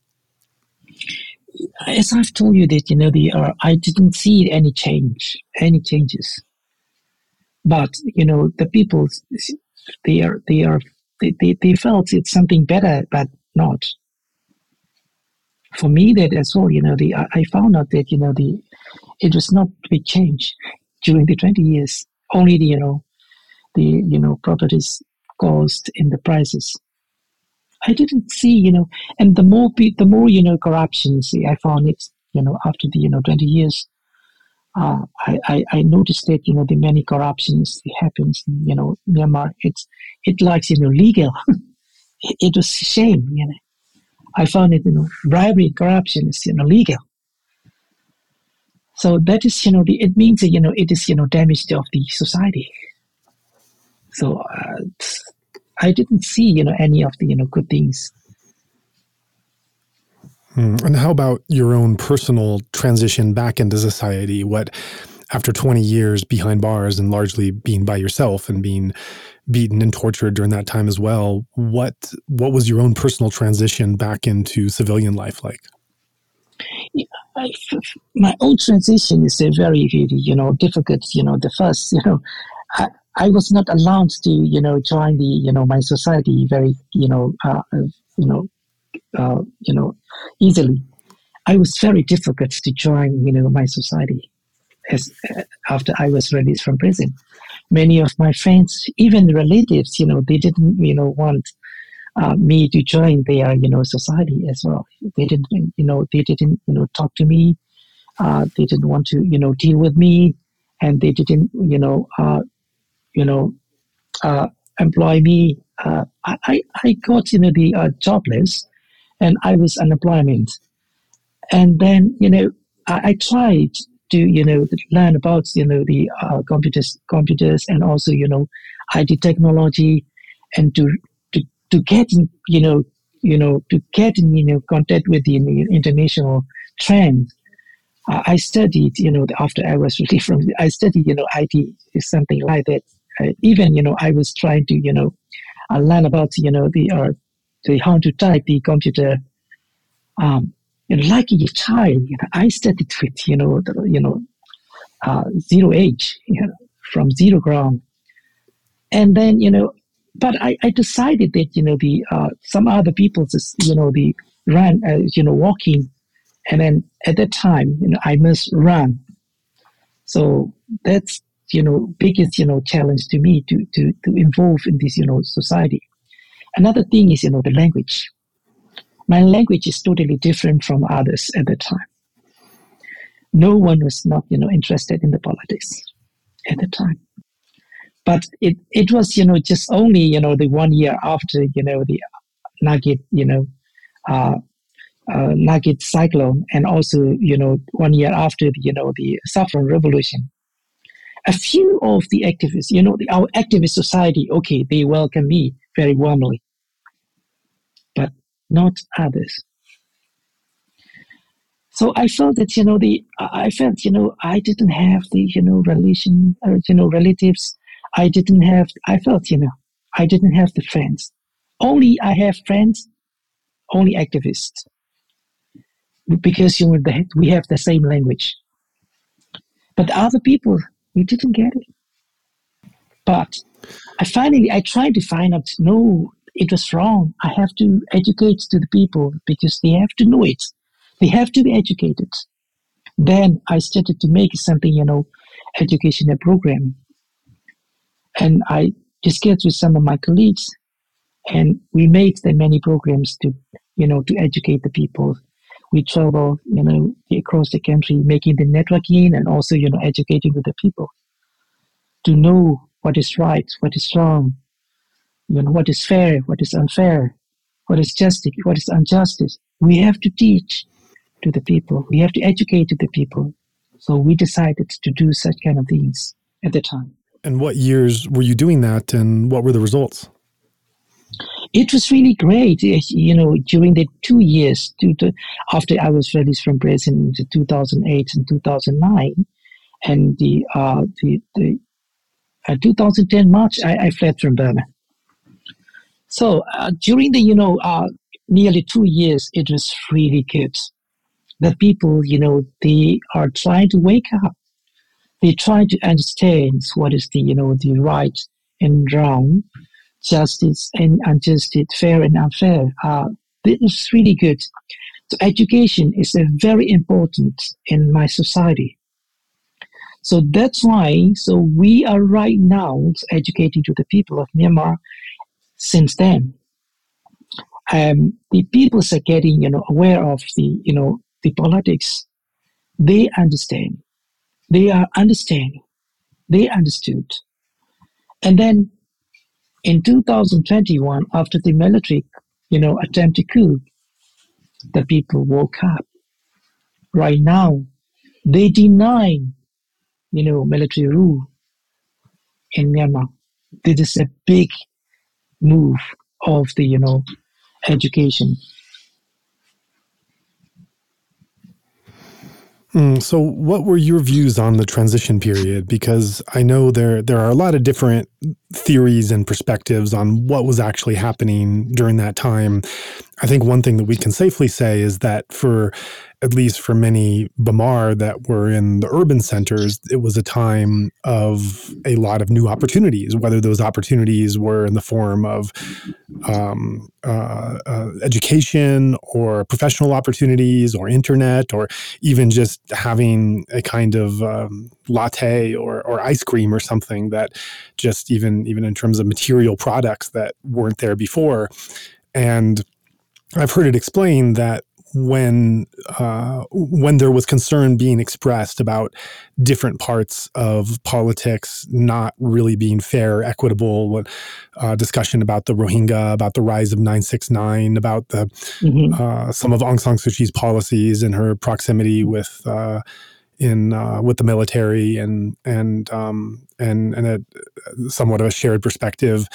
As I've told you that, you know, the, uh, I didn't see any change, any changes. But, you know, the people, they are, they are, they, they, they felt it's something better, but not for me that as well, you know, the I found out that you know the it was not big change during the twenty years. Only the you know the you know properties cost in the prices. I didn't see you know, and the more the more you know corruption. See, I found it you know after the you know twenty years. Uh, I, I, I noticed that you know the many corruptions happens in, you know Myanmar. It's it likes you know legal. it, it was shame, you know. I found it, you know, bribery, corruption is, you know, legal. So that is, you know, the, it means, you know, it is, you know, damage of the society. So uh, I didn't see, you know, any of the, you know, good things. Hmm. And how about your own personal transition back into society? What, after 20 years behind bars and largely being by yourself and being beaten and tortured during that time as well. What what was your own personal transition back into civilian life like? Yeah, I, my own transition is a very, very, you know, difficult. You know, the first, you know, I, I was not allowed to, you know, join the, you know, my society very, you know, uh, uh you know, uh, you know, easily. I was very difficult to join, you know, my society as uh, after I was released from prison many of my friends, even relatives, you know, they didn't, you know, want uh, me to join their, you know, society as well. They didn't, you know, they didn't, you know, talk to me. Uh, they didn't want to, you know, deal with me, and they didn't, you know, uh, you know, uh, employ me. Uh, I, I got, you know, the uh, jobless, and I was unemployment. And then, you know, I, I tried to you know learn about you know the uh, computers computers and also you know IT technology and to to to get you know you know to get in you know contact with the international trend. Uh, I studied you know after I was really from I studied you know IT is something like that. Uh, even you know I was trying to you know uh, learn about you know the uh, the how to type the computer um, you know, like a child, you know, I started with, you know, the, you know, uh, zero age, you know, from zero ground. And then, you know, but I, I decided that, you know, the, uh, some other people just, you know, the ran, uh, you know, walking. And then at that time, you know, I must run. So that's, you know, biggest, you know, challenge to me to, to, to involve in this, you know, society. Another thing is, you know, the language my language is totally different from others at the time. No one was not, you know, interested in the politics at the time. But it, it was, you know, just only, you know, the one year after, you know, the Nargis, you know, uh, uh, Nargis cyclone, and also, you know, one year after, the, you know, the Saffron Revolution. A few of the activists, you know, the, our activist society, okay, they welcome me very warmly but not others. So I felt that you know the I felt you know I didn't have the you know relation or, you know relatives. I didn't have I felt you know I didn't have the friends. Only I have friends, only activists. Because you know the, we have the same language. But the other people, we didn't get it. But I finally I tried to find out no it was wrong. I have to educate to the people because they have to know it. They have to be educated. Then I started to make something, you know, educational program. And I discussed with some of my colleagues and we made the many programs to, you know, to educate the people. We travel, you know, across the country, making the networking and also, you know, educating with the people to know what is right, what is wrong, you know, what is fair, what is unfair, what is justice, what is injustice. We have to teach to the people. We have to educate to the people. So we decided to do such kind of things at the time. And what years were you doing that, and what were the results? It was really great. You know, during the two years to, to, after I was released from prison in 2008 and 2009, and the uh, the, the uh, 2010 March, I, I fled from Burma. So uh, during the, you know, uh, nearly two years, it was really good. The people, you know, they are trying to wake up. They try to understand what is the, you know, the right and wrong, justice and injustice, fair and unfair. Uh, this is really good. So education is very important in my society. So that's why, so we are right now educating to the people of Myanmar since then. Um, the people are getting, you know, aware of the, you know, the politics. They understand. They are understanding. They understood. And then in 2021, after the military, you know, attempted coup, the people woke up. Right now, they deny, you know, military rule in Myanmar. This is a big move of the you know education. Mm, so, what were your views on the transition period? Because I know there there are a lot of different theories and perspectives on what was actually happening during that time. I think one thing that we can safely say is that for at least for many Bamar that were in the urban centers, it was a time of a lot of new opportunities, whether those opportunities were in the form of um, uh, uh, education or professional opportunities or internet or even just having a kind of um, latte or, or ice cream or something that just even even in terms of material products that weren't there before. And I've heard it explained that when uh, when there was concern being expressed about different parts of politics not really being fair, equitable, uh, discussion about the Rohingya, about the rise of 969, about the mm-hmm. uh, some of Aung San Suu Kyi's policies and her proximity with uh, in uh, with the military and and um, and and a somewhat of a shared perspective.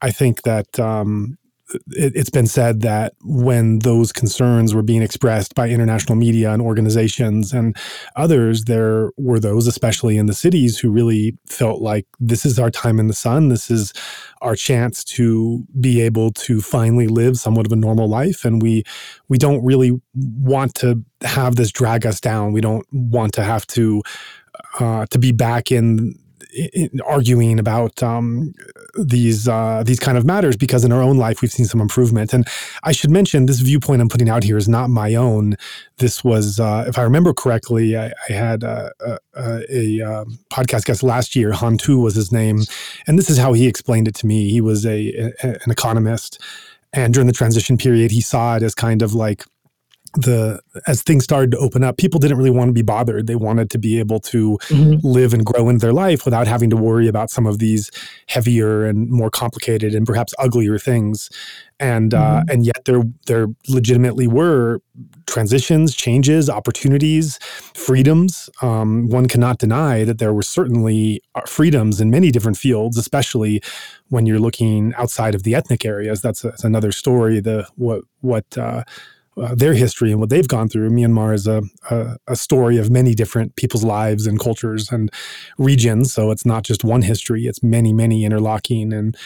I think that um, it, has been said that when those concerns were being expressed by international media and organizations and others, there were those, especially in the cities, who really felt like this is our time in the sun. This is our chance to be able to finally live somewhat of a normal life, and we we don't really want to have this drag us down. We don't want to have to uh, to be back in arguing about um, these uh, these kind of matters because in our own life we've seen some improvement. And I should mention this viewpoint I'm putting out here is not my own. This was, uh, if I remember correctly, I, I had a, a, a, um, podcast guest last year. Han Tu was his name, and this is how he explained it to me. He was a, an economist, and during the transition period, he saw it as kind of like the as things started to open up, people didn't really want to be bothered. They wanted to be able to mm-hmm. live and grow in their life without having to worry about some of these heavier and more complicated and perhaps uglier things. And uh, mm-hmm. uh, and yet there there legitimately were transitions, changes, opportunities, freedoms. Um, one cannot deny that there were certainly uh, freedoms in many different fields, especially when you're looking outside of the ethnic areas. That's, that's another story. The what what uh, uh, their history and what they've gone through. Myanmar is a, a, a, story of many different people's lives and cultures and regions. So it's not just one history, it's many, many interlocking and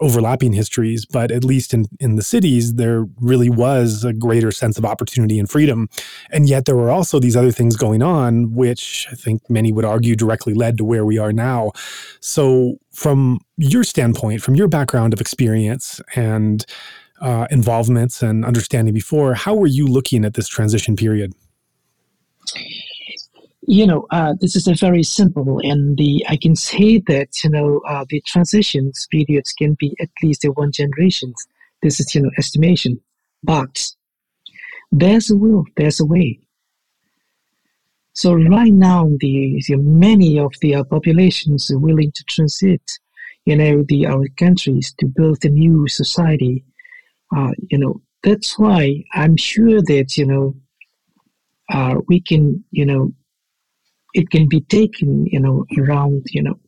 overlapping histories. But at least in, in the cities, there really was a greater sense of opportunity and freedom. And yet there were also these other things going on, which I think many would argue directly led to where we are now. So, from your standpoint, from your background of experience and uh, involvements and understanding before. How were you looking at this transition period? You know, uh, this is a very simple, and the I can say that you know uh, the transitions periods can be at least a one generation. This is you know estimation, but there's a will, there's a way. So right now, the, the many of the uh, populations are willing to transit, you know, the our countries to build a new society uh, you know, that's why I'm sure that, you know, uh, we can, you know, it can be taken, you know, around, you know,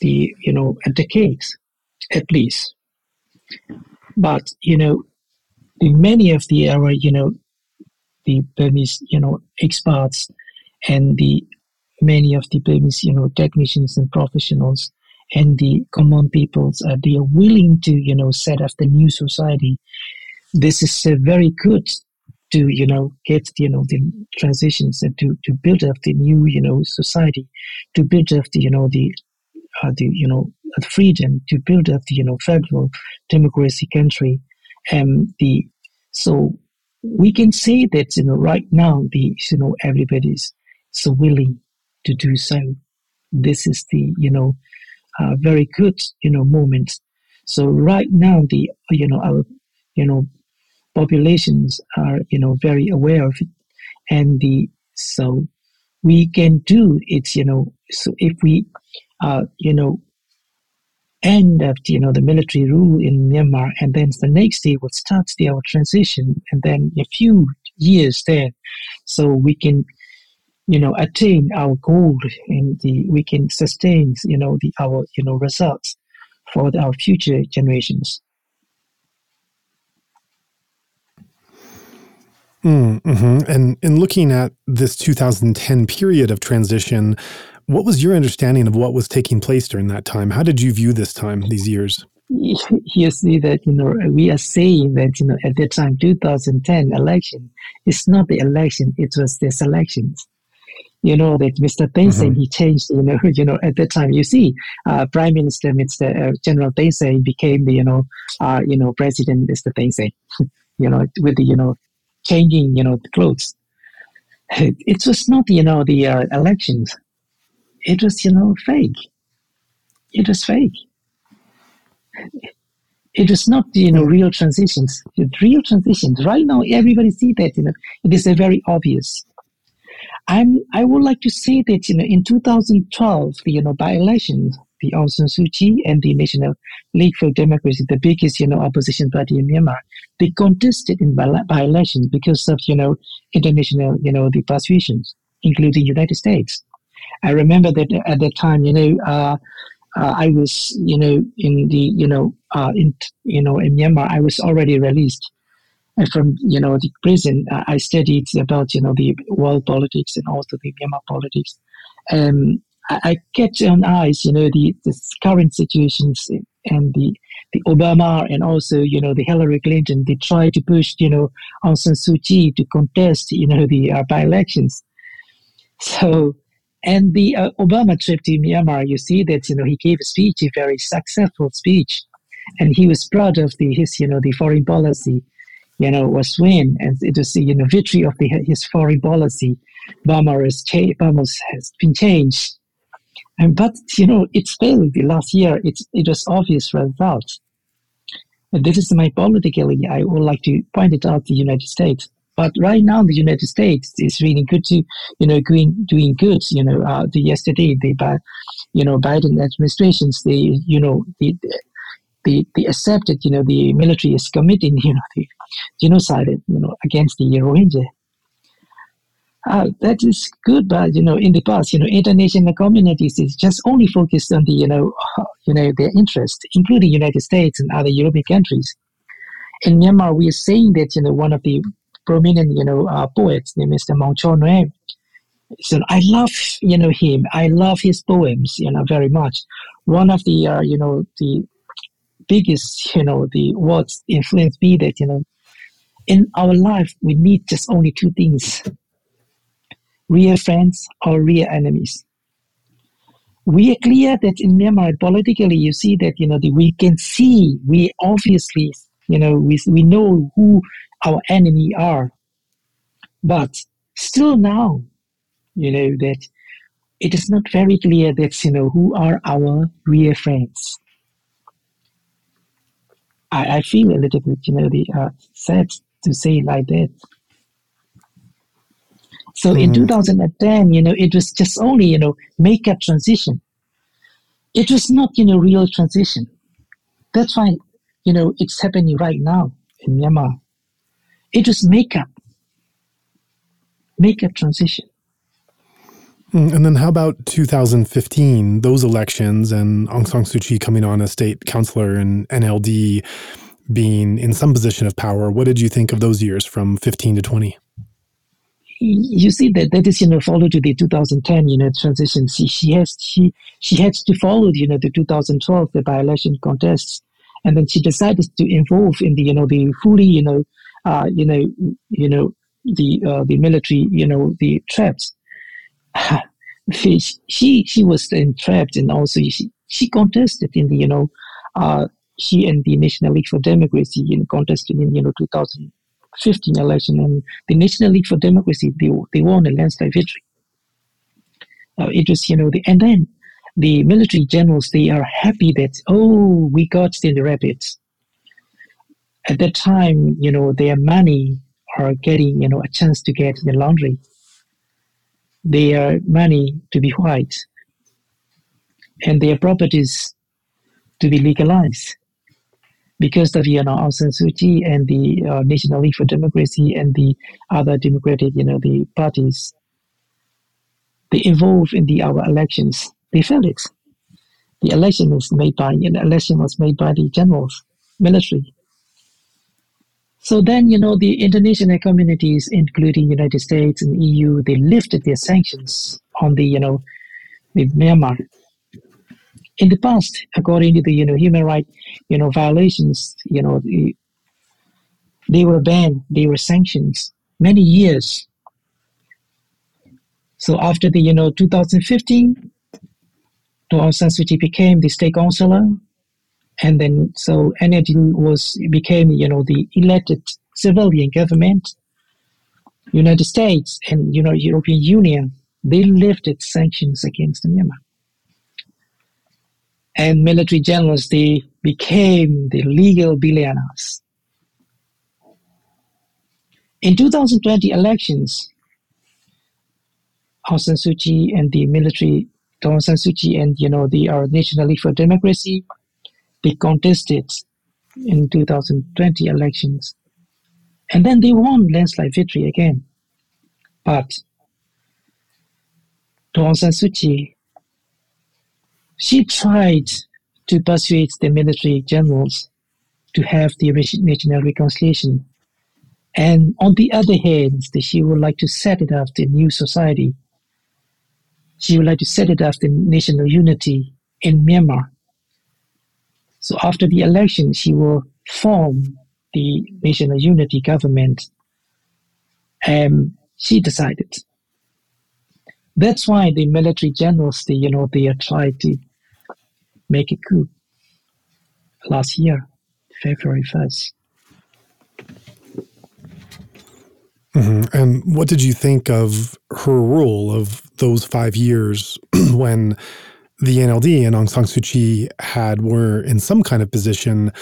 the, you know, a decades at least. But, you know, the many of the our, you know, the Burmese, you know, experts and the many of the Burmese, you know, technicians and professionals and the common peoples uh, they are willing to you know set up the new society this is uh, very good to you know get you know the transitions and to to build up the new you know society to build up the you know the uh, the you know freedom to build up the you know federal democracy country and the so we can say that you know right now the you know everybody's so willing to do so this is the you know uh, very good, you know, moment. So right now, the you know our you know populations are you know very aware of it, and the so we can do it. You know, so if we uh, you know end of you know the military rule in Myanmar, and then the next day will start the our transition, and then a few years there, so we can you know attain our goal and the we can sustain you know the our you know results for the, our future generations. Mm, mm-hmm. and in looking at this 2010 period of transition what was your understanding of what was taking place during that time? How did you view this time these years? You see that you know we are saying that you know at the time 2010 election it's not the election it was the selections you know that Mr. Thein mm-hmm. he changed you know you know at that time you see uh, Prime Minister Mr. Uh, General Thein became the you know uh, you know President Mr. Thein you know with the you know changing you know the clothes it, it was not you know the uh, elections it was you know fake it was fake it is not you know real transitions real transitions right now everybody see that you know it is a very obvious i'm i would like to say that you know in 2012 the you know by election the Aung San Suu Kyi and the National League for Democracy, the biggest, you know, opposition party in Myanmar, they contested in by elections because of, you know, international, you know, the persuasions, including the United States. I remember that at that time, you know, uh, uh, I was, you know, in the, you know, uh, in, you know, in Myanmar, I was already released from, you know, the prison. I studied about, you know, the world politics and also the Myanmar politics. Um, I, I catch on eyes, you know, the, the current situations and the, the Obama and also, you know, the Hillary Clinton, they try to push, you know, Aung San Suu Kyi to contest, you know, the uh, by-elections. So and the uh, Obama trip to Myanmar, you see that you know he gave a speech, a very successful speech, and he was proud of the his you know the foreign policy, you know was win, and it was you know victory of the his foreign policy. Burma has. Burma has been changed, and but you know it's failed. The last year, it's it was obvious results. And this is my politically. I would like to point it out the United States. But right now, the United States is really good to, you know, doing doing good. You know, uh, the yesterday the, you know, Biden administrations they, you know, the, the they accepted, you know, the military is committing, you know, the genocide, you know, against the Rohingya. Uh, that is good, but you know, in the past, you know, international communities is just only focused on the, you know, you know, their interest, including United States and other European countries. In Myanmar, we are saying that you know one of the prominent, you know, uh, poets named Mr. Maung Chaw Nwe. So I love, you know, him. I love his poems, you know, very much. One of the, uh, you know, the biggest, you know, the words influenced me that, you know, in our life, we need just only two things real friends or real enemies. We are clear that in Myanmar, politically, you see that, you know, the, we can see, we obviously, you know, we, we know who our enemy are. But still now, you know, that it is not very clear that, you know, who are our real friends. I, I feel a little bit, you know, the, uh, sad to say like that. So mm. in mm-hmm. 2010, you know, it was just only, you know, make a transition. It was not, you know, real transition. That's why, you know, it's happening right now in Myanmar. It is makeup, makeup transition. Hmm, and then how about 2015, those elections and Aung San Suu Kyi coming on as state councilor and NLD being in some position of power? What did you think of those years from 15 to 20? You see that that is you know followed to the 2010 you know transition. She she has she she had to follow you know the 2012 the by election contests, and then she decided to involve in the you know the fully you know uh, you know, you know the uh, the military, you know, the traps. she she was entrapped, and also she she contested in the you know, uh, she and the National League for Democracy in contested in you know 2015 election, and the National League for Democracy they they won a landslide victory. Uh, it was you know the and then the military generals they are happy that oh we got the rapids at that time, you know, their money are getting, you know, a chance to get the laundry. Their money to be white and their properties to be legalized because of you know Aung San Suu Kyi and the uh, National League for Democracy and the other democratic you know the parties they involved in the our elections. They failed it. The election was made by an election was made by the generals military. So then, you know, the international communities, including United States and EU, they lifted their sanctions on the, you know, the Myanmar. In the past, according to the you know human right you know violations, you know the, they were banned, they were sanctions many years. So after the you know 2015, Aung San Suu Kyi became the state councillor, and then so NLD was became you know the elected civilian government. United States and you know European Union they lifted sanctions against Myanmar and military generals, they became the legal billionaires. In 2020 elections, Aung San Suu Kyi and the military, Aung San Suu Kyi and you know the our National League for Democracy, they contested in 2020 elections, and then they won landslide victory again. But Aung San Suu Kyi she tried to persuade the military generals to have the national reconciliation. And on the other hand, she would like to set it up the new society. She would like to set it up the national unity in Myanmar. So after the election, she will form the national unity government. And she decided. That's why the military generals, they, you know, they trying to make a coup last year, February 1st. Mm-hmm. And what did you think of her rule of those five years when the NLD and Aung San Suu Kyi had were in some kind of position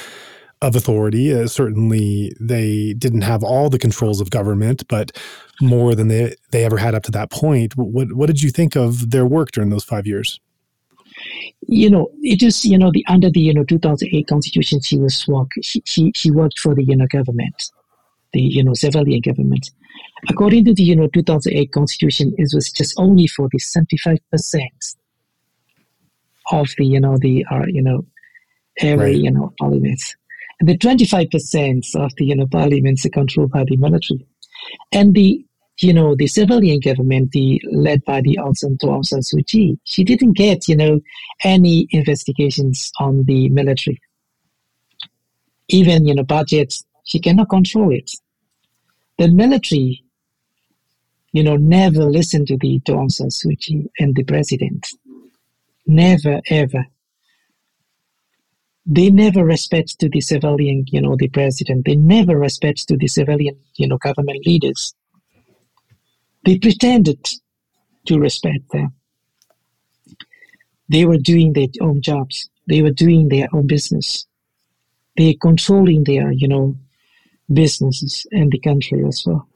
of authority? Uh, certainly, they didn't have all the controls of government, but more than they they ever had up to that point. What what did you think of their work during those five years? You know, it is, you know, the under the, you know, 2008 constitution, she was work, she, she, she worked for the, you know, government, the, you know, civilian government. According to the, you know, 2008 constitution, it was just only for the 75% of the, you know, the, uh, you know, every, right. you know, parliaments. And the 25% of the, you know, parliaments are controlled by the military. And the you know, the civilian government, the led by the Aung Aung San Suu Kyi, she didn't get, you know, any investigations on the military. Even, you know, budgets, she cannot control it. The military, you know, never listened to the Aung San Suu Kyi and the president. Never, ever. They never respect to the civilian, you know, the president. They never respect to the civilian, you know, government leaders they pretended to respect them. They were doing their own jobs. They were doing their own business. They controlling their, you know, businesses and the country as well.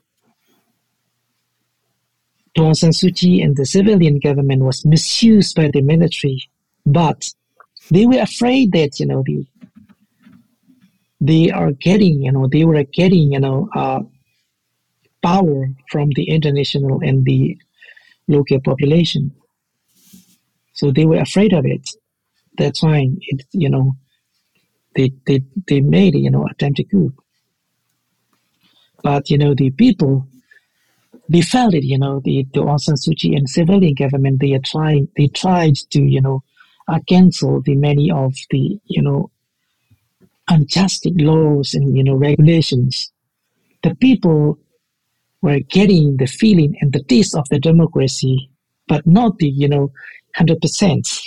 Aung San Suu Kyi and the civilian government was misused by the military, but they were afraid that you know the they are getting you know they were getting you know uh, power from the international and the local population. So they were afraid of it. That's why it, you know, they they they made you know attempted coup. But you know the people, they felt it. You know the the Aung San Suu Kyi and civilian government they trying they tried to you know uh, cancel the many of the you know unjust laws and you know regulations. The people were getting the feeling and the taste of the democracy, but not the, you know, 100%.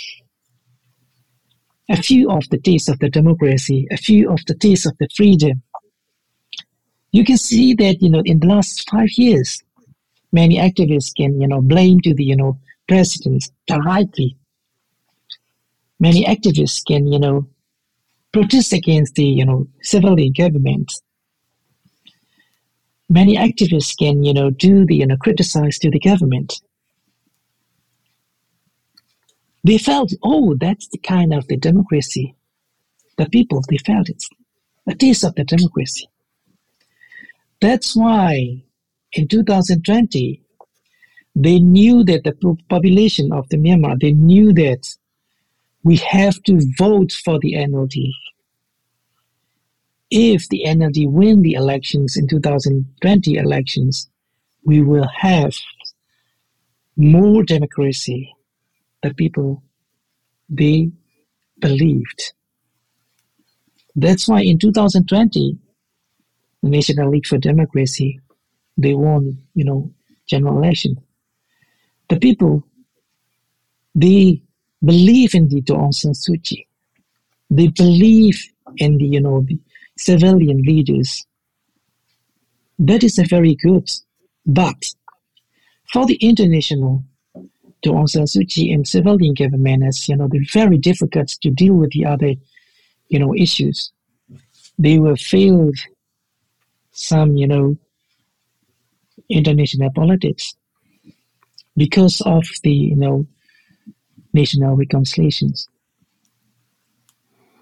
A few of the taste of the democracy, a few of the taste of the freedom. You can see that, you know, in the last five years, many activists can, you know, blame to the, you know, presidents directly. Many activists can, you know, protest against the, you know, civilian government many activists can, you know, do the, you know, criticize to the government. They felt, oh, that's the kind of the democracy. The people, they felt it. A taste of the democracy. That's why in 2020, they knew that the population of the Myanmar, they knew that we have to vote for the NLD if the NLD win the elections in 2020 elections, we will have more democracy. The people, they believed. That's why in 2020, the National League for Democracy, they won, you know, general election. The people, they believe in the Aung San Suu Kyi. They believe in the, you know, the civilian leaders. That is a very good. But for the international, the Aung San Suu Kyi and civilian government, as you know, they're very difficult to deal with the other, you know, issues. They were fail some, you know, international politics because of the, you know, national reconciliations.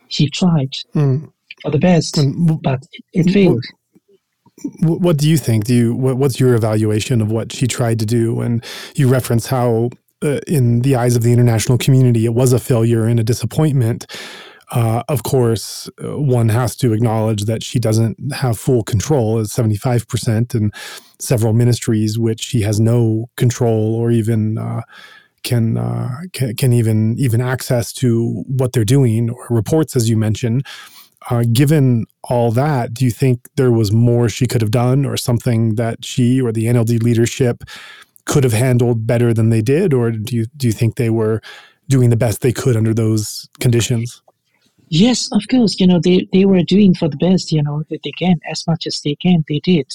She tried mm. For the best, and, but it, it failed. What do you think? Do you what, what's your evaluation of what she tried to do? And you reference how, uh, in the eyes of the international community, it was a failure and a disappointment. Uh, of course, uh, one has to acknowledge that she doesn't have full control as 75% and several ministries which she has no control or even uh, can, uh, can, can even even access to what they're doing or reports as you mentioned uh, given all that, do you think there was more she could have done or something that she or the NLD leadership could have handled better than they did? Or do you, do you think they were doing the best they could under those conditions? Yes, of course. You know, they, they were doing for the best, you know, that they can, as much as they can, they did.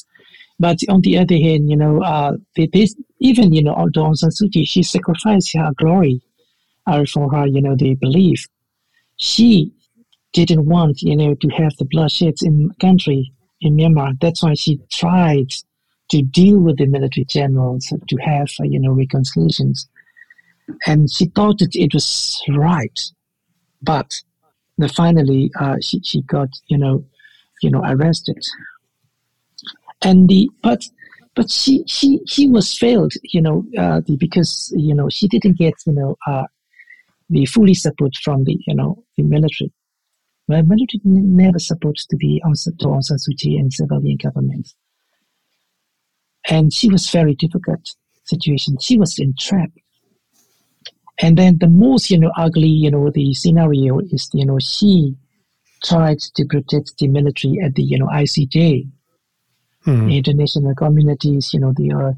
But on the other hand, you know, uh, they, they even, you know, Aung San Suu Kyi, she sacrificed her glory uh, for her, you know, they believe. She didn't want, you know, to have the bloodshed in country in Myanmar. That's why she tried to deal with the military generals to have, uh, you know, reconciliations. And she thought that it was right, but then finally uh, she she got, you know, you know, arrested. And the but but she she she was failed, you know, uh, the, because you know she didn't get, you know, uh, the fully support from the you know the military where military never supposed to be on to Aung San Suu Kyi and civilian governments. And she was very difficult situation. She was entrapped. And then the most, you know, ugly, you know, the scenario is, you know, she tried to protect the military at the, you know, ICJ. Hmm. The international communities, you know, they are,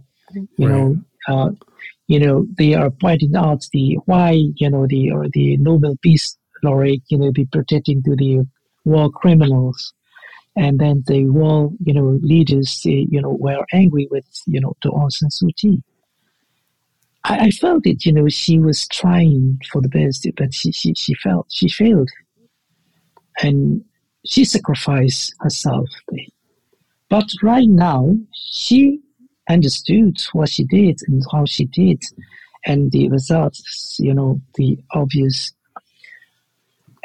you right. know, uh, you know, they are pointing out the why, you know, the or the Nobel Peace laureate, you know, be protecting to the war criminals. And then the war, you know, leaders, eh, you know, were angry with, you know, the Aung San Suu Kyi. I, I, felt it, you know, she was trying for the best, but she, she, she felt, she failed. And she sacrificed herself. But right now, she understood what she did and how she did. And the results, you know, the obvious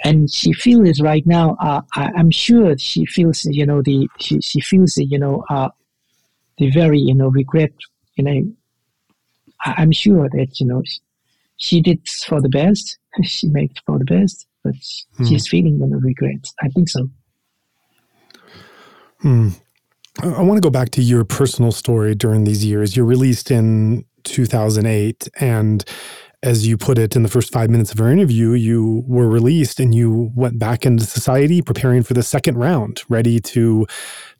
and she feels right now. Uh, I, am sure she feels, you know, the she, she feels, you know, uh, the very, you know, regret. You know, I, am sure that you know she, she, did for the best. she made for the best, but hmm. she's feeling you know regret. I think so. Hmm. I want to go back to your personal story during these years. You're released in 2008 and as you put it in the first five minutes of our interview, you were released and you went back into society, preparing for the second round, ready to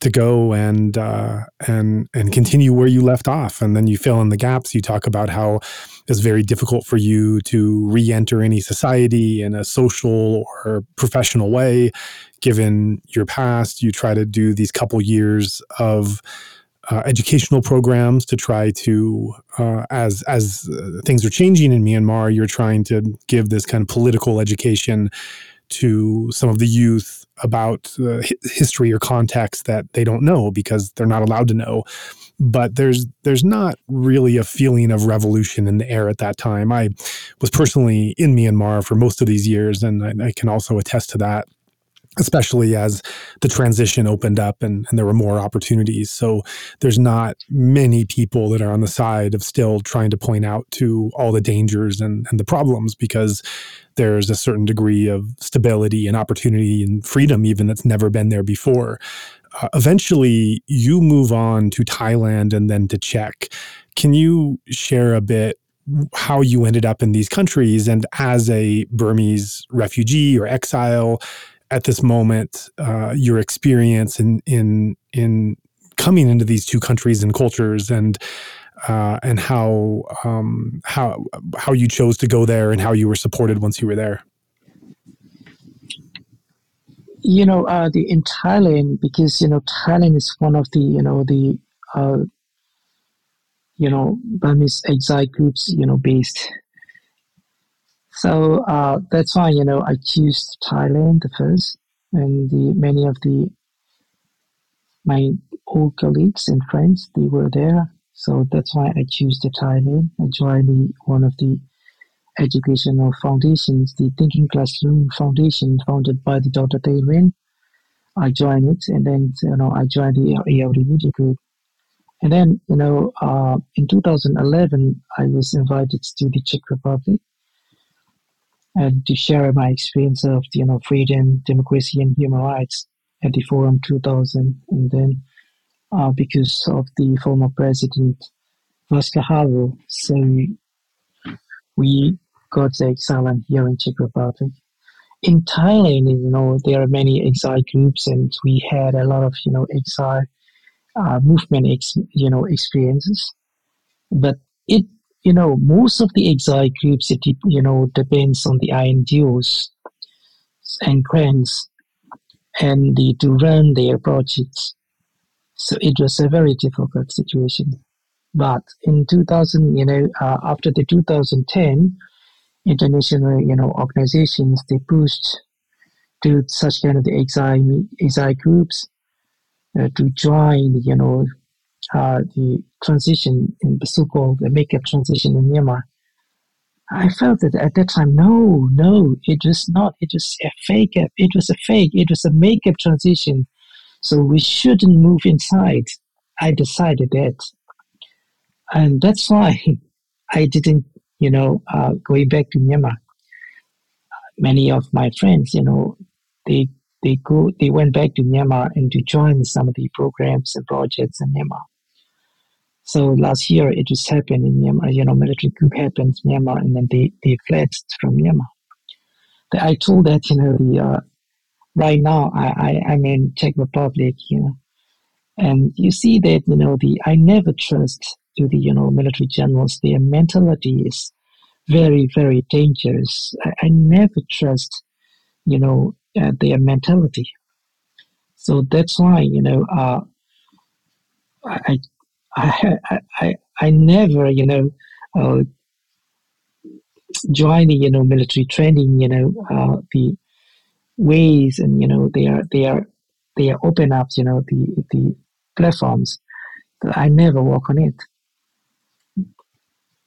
to go and uh, and and continue where you left off. And then you fill in the gaps. You talk about how it's very difficult for you to re-enter any society in a social or professional way, given your past. You try to do these couple years of uh, educational programs to try to, uh, as as uh, things are changing in Myanmar, you're trying to give this kind of political education to some of the youth about uh, history or context that they don't know because they're not allowed to know. But there's there's not really a feeling of revolution in the air at that time. I was personally in Myanmar for most of these years, and I, I can also attest to that especially as the transition opened up and, and, there were more opportunities. So there's not many people that are on the side of still trying to point out to all the dangers and, and the problems because there's a certain degree of stability and opportunity and freedom even that's never been there before. Uh, eventually, you move on to Thailand and then to Czech. Can you share a bit how you ended up in these countries. And as a Burmese refugee or exile, at this moment, uh, your experience in in in coming into these two countries and cultures, and uh, and how um, how how you chose to go there, and how you were supported once you were there. You know, uh, the in Thailand because you know Thailand is one of the you know the uh, you know Burmese exile groups you know based so uh, that's why you know I choose Thailand the first, and the many of the my old colleagues and friends they were there. So that's why I choose the Thailand. I joined the one of the educational foundations, the Thinking Classroom Foundation, founded by the Dr. Nguyen. I joined it, and then you know I joined the ALD Media Group. And then, you know, uh, in 2011, I was invited to the Czech Republic and to share my experience of you know freedom, democracy, and human rights at the Forum 2000. And then uh, because of the former president Václav Havel, so we got the exile here in Czech Republic. In Thailand, you know, there are many exile groups, and we had a lot of you know exile uh, movement, ex- you know, experiences. But it you know, most of the exile groups, it, you know, depends on the INGOs and grants and the, to run their projects. So it was a very difficult situation. But in 2000, you know, uh, after the 2010, international, you know, organizations, they pushed to such kind of the exile, exile groups uh, to join, you know, uh, the transition in the so-called the makeup transition in Myanmar, I felt that at that time, no, no, it was not. It was a fake. It was a fake. It was a makeup transition. So we shouldn't move inside. I decided that, and that's why I didn't, you know, uh, going back to Myanmar. Many of my friends, you know, they they go they went back to Myanmar and to join some of the programs and projects in Myanmar. So last year it just happened in Myanmar, you know, military coup happened in Myanmar and then they, they fled from Myanmar. I told that, you know, the, uh, right now I, I, I'm in Czech Republic, you know, and you see that, you know, the, I never trust to the, you know, military generals. Their mentality is very, very dangerous. I, I never trust, you know, uh, their mentality. So that's why, you know, uh, I, I, I, I never, you know, uh, joining, you know, military training, you know, uh, the ways and, you know, they are, they are, they are open up, you know, the, the platforms. I never work on it.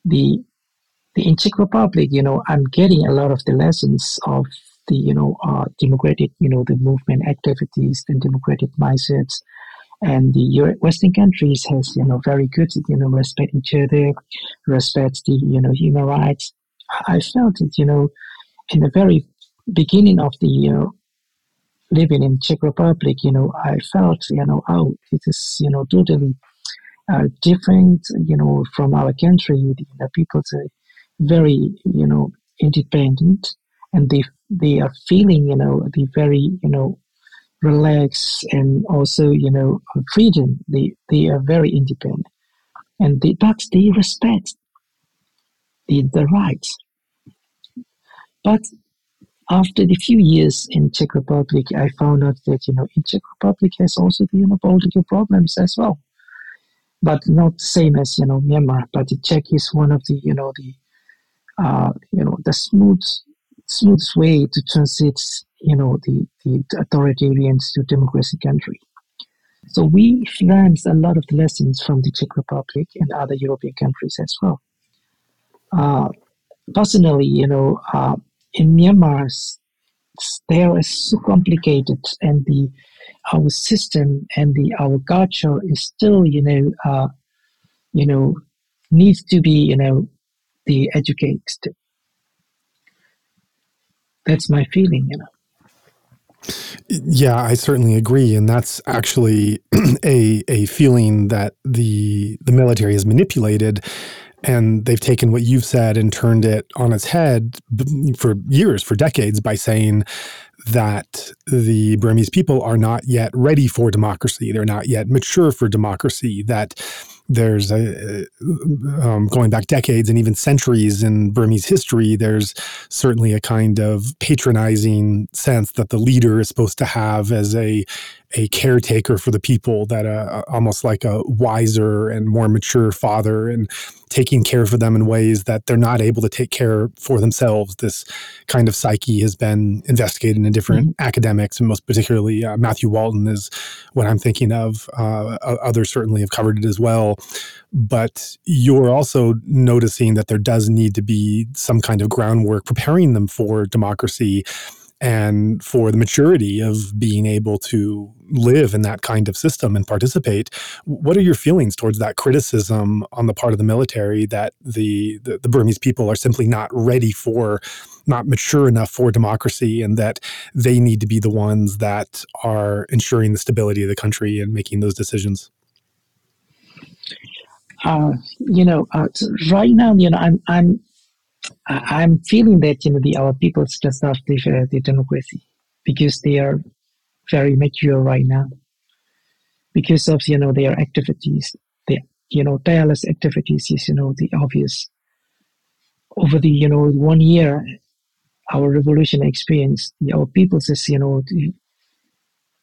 The, the in Czech Republic, you know, I'm getting a lot of the lessons of the, you know, uh, democratic, you know, the movement activities, the democratic mindsets, and the Western countries has you know very good you know respect each other, respect the you know human rights. I felt it you know in the very beginning of the you know living in Czech Republic, you know I felt you know oh it is you know totally uh, different you know from our country. The you know, people are very you know independent and they they are feeling you know the very you know relax and also you know freedom. They they are very independent. And they but they respect the, the rights. But after the few years in czech republic i found out that you know in czech republic has also the you know political problems as well. But not the same as you know myanmar but the czech is one of the you know the uh, you know the smooth smooth way to transit you know, the, the authoritarians to democracy country. So we learned a lot of the lessons from the Czech Republic and other European countries as well. Uh, personally, you know, uh, in Myanmar, there is so complicated, and the our system and the our culture is still, you know, uh, you know, needs to be, you know, the educated. That's my feeling, you know. Yeah, I certainly agree, and that's actually a a feeling that the the military has manipulated And they've taken what you've said and turned it on its head for years, for decades, by saying that the Burmese people are not yet ready for democracy. They're not yet mature for democracy. That there's a, um, going back decades and even centuries in Burmese history, there's certainly a kind of patronizing sense that the leader is supposed to have as a a caretaker for the people, that uh, almost like a wiser and more mature father, and taking care for them in ways that they're not able to take care for themselves. This kind of psyche has been investigated in different mm-hmm. academics, and most particularly uh, Matthew Walton is what I'm thinking of. Uh, others certainly have covered it as well. But you're also noticing that there does need to be some kind of groundwork preparing them for democracy and for the maturity of being able to live in that kind of system and participate. What are your feelings towards that criticism on the part of the military that the, the, the Burmese people are simply not ready for, not mature enough for democracy, and that they need to be the ones that are ensuring the stability of the country and making those decisions? Uh, you know, uh, right now, you know, I'm I'm I'm feeling that you know the our people just have the, the democracy because they are very mature right now because of you know their activities, the you know tireless activities is you know the obvious. Over the you know one year, our revolution experience, our people is you know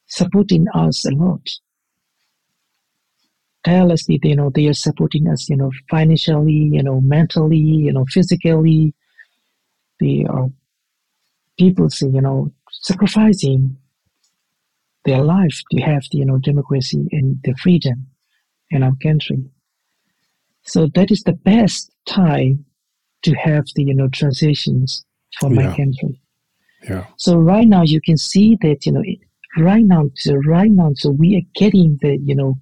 supporting us a lot tirelessly, you know, they are supporting us, you know, financially, you know, mentally, you know, physically. They are people, say, you know, sacrificing their life to have the, you know, democracy and the freedom in our country. So that is the best time to have the, you know, transitions for yeah. my country. Yeah. So right now you can see that, you know, right now, so right now, so we are getting the, you know,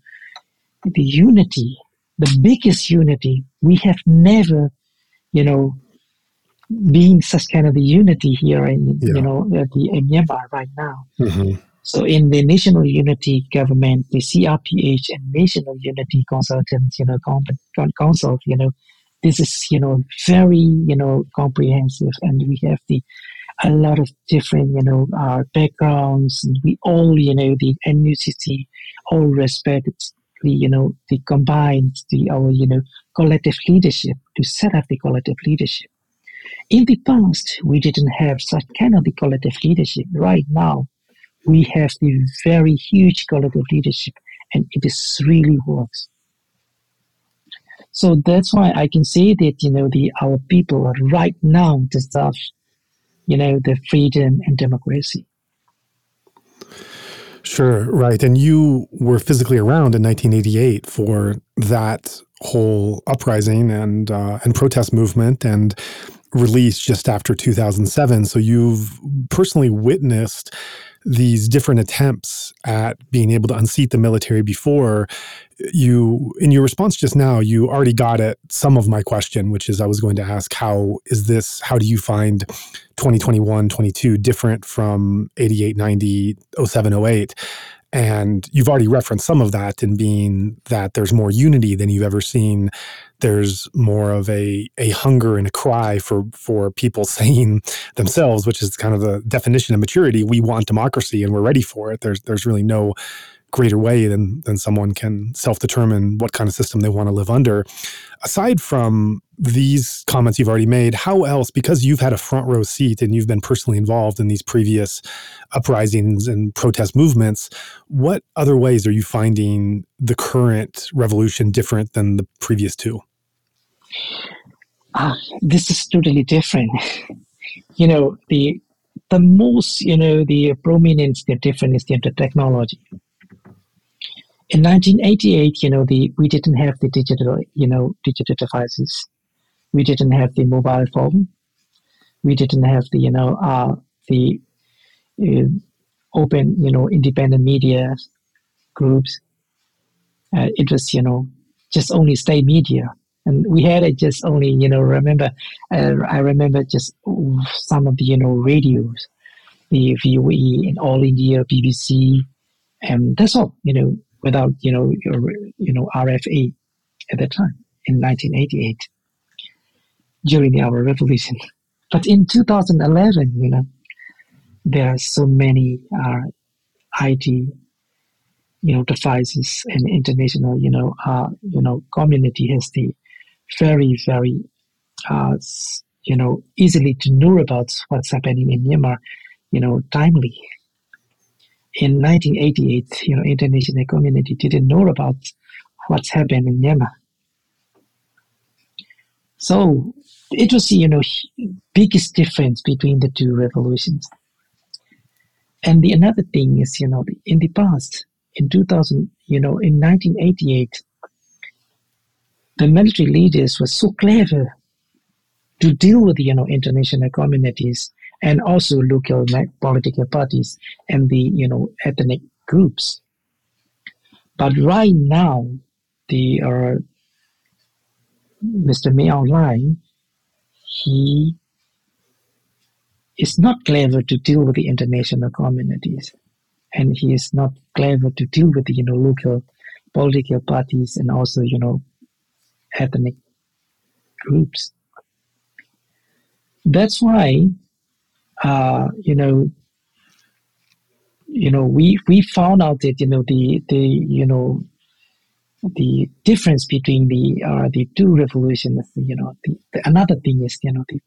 the unity, the biggest unity. We have never, you know, being such kind of the unity here in yeah. you know the in Myanmar right now. Mm-hmm. So in the National Unity Government, the CRPH and National Unity Consultants, you know, Council, you know, this is you know very you know comprehensive, and we have the a lot of different you know our backgrounds. And we all you know the NUCC all respect the you know the combined the our you know collective leadership to set up the collective leadership. In the past, we didn't have such kind of the collective leadership. Right now, we have the very huge collective leadership, and it is really works. So that's why I can say that you know the our people are right now deserve you know the freedom and democracy. Sure, right. And you were physically around in 1988 for that whole uprising and uh, and protest movement and release just after 2007. So you've personally witnessed these different attempts at being able to unseat the military before you in your response just now you already got at some of my question which is i was going to ask how is this how do you find 2021 22 different from 88 90 07 08 and you've already referenced some of that in being that there's more unity than you've ever seen there's more of a a hunger and a cry for for people saying themselves which is kind of the definition of maturity. We want democracy and we're ready for it. There's there's really no greater way than than someone can self-determine what kind of system they want to live under. Aside from these comments you've already made, how else, because you've had a front row seat and you've been personally involved in these previous uprisings and protest movements, what other ways are you finding the current revolution different than the previous two? Uh, this is totally different. you know, the the most, you know, the prominence, the difference is the technology in 1988, you know, the we didn't have the digital, you know, digital devices. We didn't have the mobile phone. We didn't have the, you know, uh, the uh, open, you know, independent media groups. Uh, it was, you know, just only state media, and we had it just only, you know, remember. Uh, I remember just some of the, you know, radios, the VOA in All India, BBC, and that's all. You know, without you know your you know RFA at that time in 1988. during our revolution. But in 2011, you know, there are so many uh, IT, you know, devices and international, you know, uh, you know, community has the very, very, uh, you know, easily to know about what's happening in Myanmar, you know, timely. In 1988, you know, international community didn't know about what's happened in Myanmar. So it was, you know, biggest difference between the two revolutions. And the another thing is, you know, in the past, in 2000, you know, in 1988, the military leaders were so clever to deal with, you know, international communities and also local political parties and the, you know, ethnic groups. But right now, the uh, Min Aung Hlaing, he is not clever to deal with the international communities, and he is not clever to deal with the you know local political parties and also you know ethnic groups. That's why, uh, you know, you know, we we found out that you know the the you know the difference between the uh, the two revolutions. You know, the, the, another thing is you know the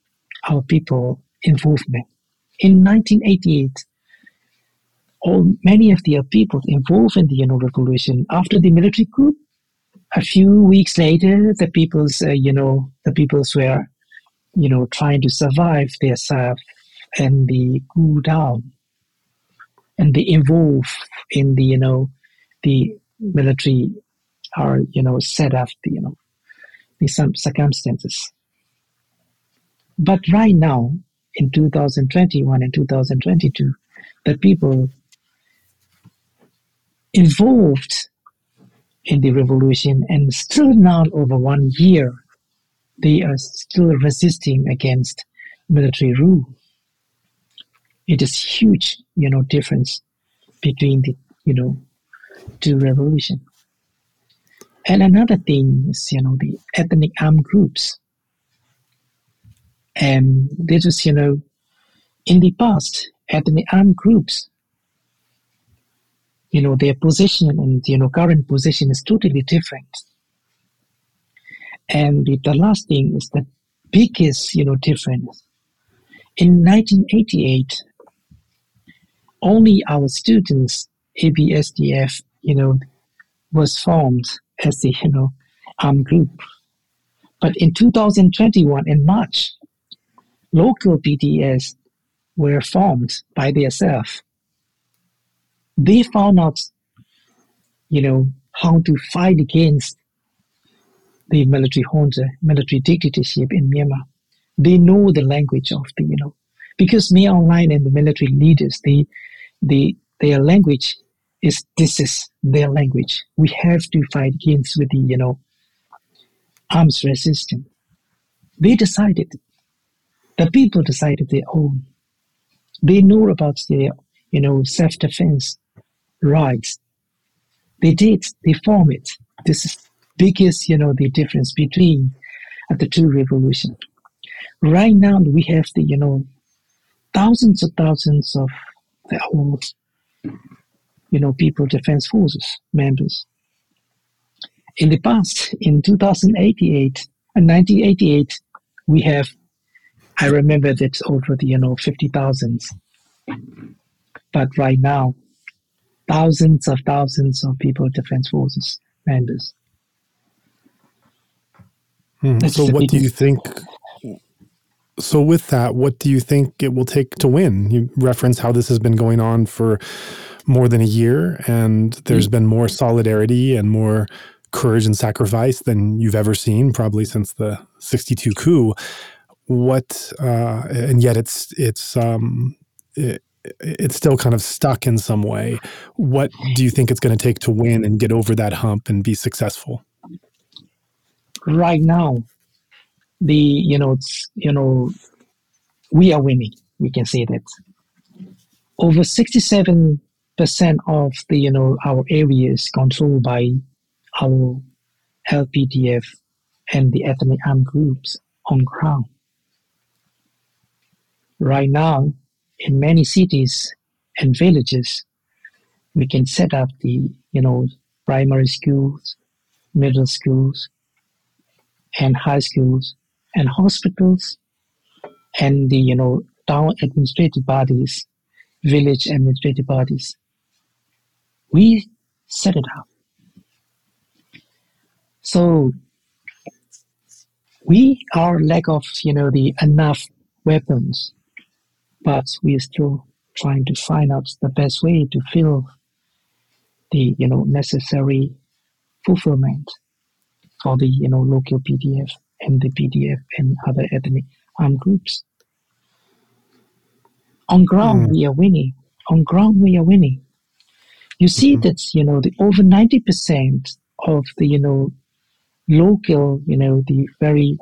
our people involvement. In 1988, all many of the people involved in the you know, revolution after the military coup, a few weeks later, the people's uh, you know the peoples were you know trying to survive their self and they coup down, and they evolve in the you know the military are you know set up the you know the some circumstances. But right now, in 2021 and 2022, the people involved in the revolution and still now over one year, they are still resisting against military rule. It is huge, you know, difference between the, you know, two revolution. And another thing is, you know, the ethnic armed groups and this is, you know, in the past, ethnic armed groups, you know, their position and, you know, current position is totally different. And the, the last thing is the biggest, you know, difference. In 1988, only our students, ABSDF, you know, was formed as the, you know, armed group. But in 2021, in March, local PDFs were formed by themselves. They found out, you know, how to fight against the military junta, military dictatorship in Myanmar. They know the language of the, you know, because Aung Hlaing and the military leaders, they, they, their language is this is their language. We have to fight against with the, you know, arms resistance. They decided the people decided their own. They knew about their, you know, self-defense rights. They did. They formed it. This is biggest, you know, the difference between uh, the two revolutions. Right now, we have the, you know, thousands of thousands of the old, you know, people defense forces members. In the past, in 2088 and 1988, we have I remember that over the you know fifty thousands, but right now, thousands of thousands of people, defense forces members. Hmm. So, what do you think? So, with that, what do you think it will take to win? You reference how this has been going on for more than a year, and there's mm-hmm. been more solidarity and more courage and sacrifice than you've ever seen, probably since the 62 coup what uh, and yet it's it's um, it, it's still kind of stuck in some way. What do you think it's going to take to win and get over that hump and be successful? Right now, the you know it's, you know we are winning. We can say that over sixty-seven percent of the you know our area is controlled by our LPDF and the ethnic armed groups on ground. Right now, in many cities and villages, we can set up the, you know, primary schools, middle schools, and high schools, and hospitals, and the, you know, town administrative bodies, village administrative bodies. We set it up. So we are lack of, you know, the enough weapons, but we are still trying to find out the best way to fill the, you know, necessary fulfillment for the, you know, local PDF and the PDF and other ethnic armed groups. On ground, Mm. we are winning. On ground, we are winning. You see Mhm. that, you know, the over 90% of the, you know, local, you know, the very,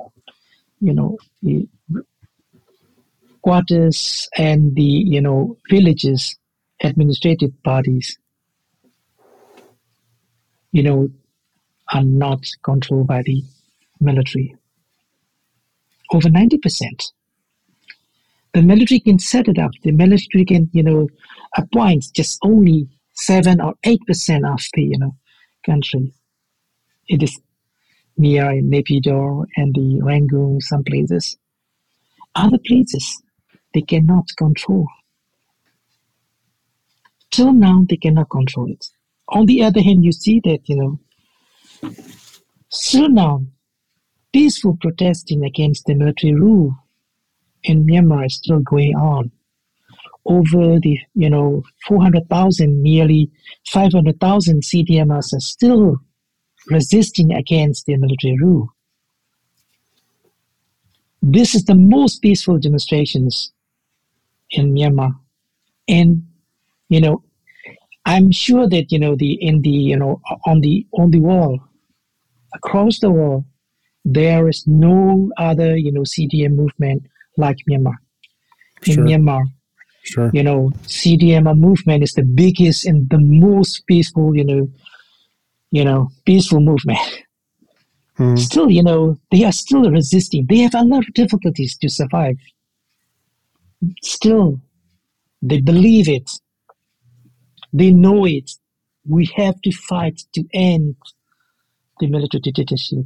you know, the quarters and the, you know, villages, administrative bodies, you know, are not controlled by the military. Over 90%. The military can set it up. The military can, you know, appoint just only 7 or 8% of the, you know, country. It is near Naypyidaw and the Rangoon, some places. Other places, they cannot control. Till now, they cannot control it. On the other hand, you see that, you know, still now, peaceful protesting against the military rule in Myanmar is still going on. Over the, you know, 400,000, nearly 500,000 CDMers are still resisting against the military rule. This is the most peaceful demonstrations in Myanmar. And, you know, I'm sure that, you know, the, in the, you know, on the, on the world, across the world, there is no other, you know, CDM movement like Myanmar. In Sure. Myanmar, Sure. you know, CDM movement is the biggest and the most peaceful, you know, you know, peaceful movement. Mm. Still, you know, they are still resisting. They have a lot of difficulties to survive. Still, they believe it. They know it. We have to fight to end the military dictatorship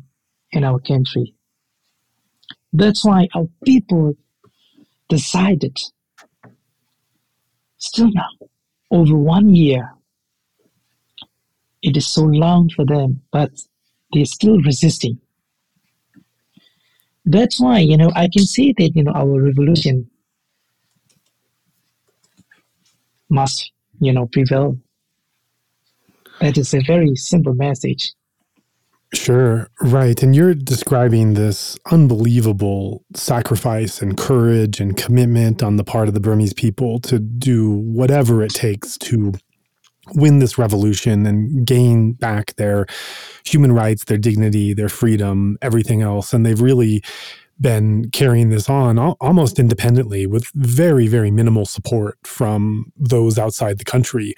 in our country. That's why our people decided, still now, over one year, it is so long for them, but they're still resisting. That's why, you know, I can say that, you know, our revolution must, you know, prevail. That is a very simple message. Sure, right. And you're describing this unbelievable sacrifice and courage and commitment on the part of the Burmese people to do whatever it takes to win this revolution and gain back their human rights, their dignity, their freedom, everything else. And they've really been carrying this on almost independently with very, very minimal support from those outside the country.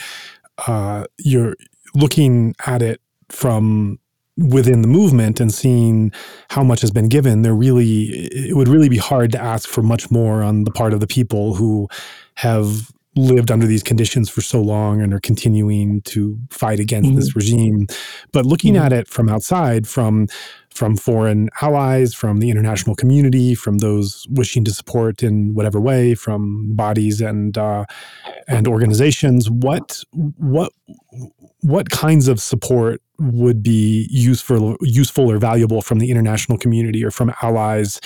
Uh, you're looking at it from within the movement and seeing how much has been given, there really it would really be hard to ask for much more on the part of the people who have lived under these conditions for so long and are continuing to fight against this regime. But looking Mhm. at it from outside, from from foreign allies, from the international community, from those wishing to support in whatever way, from bodies and uh, and organizations, what what what kinds of support would be useful useful or valuable from the international community or from allies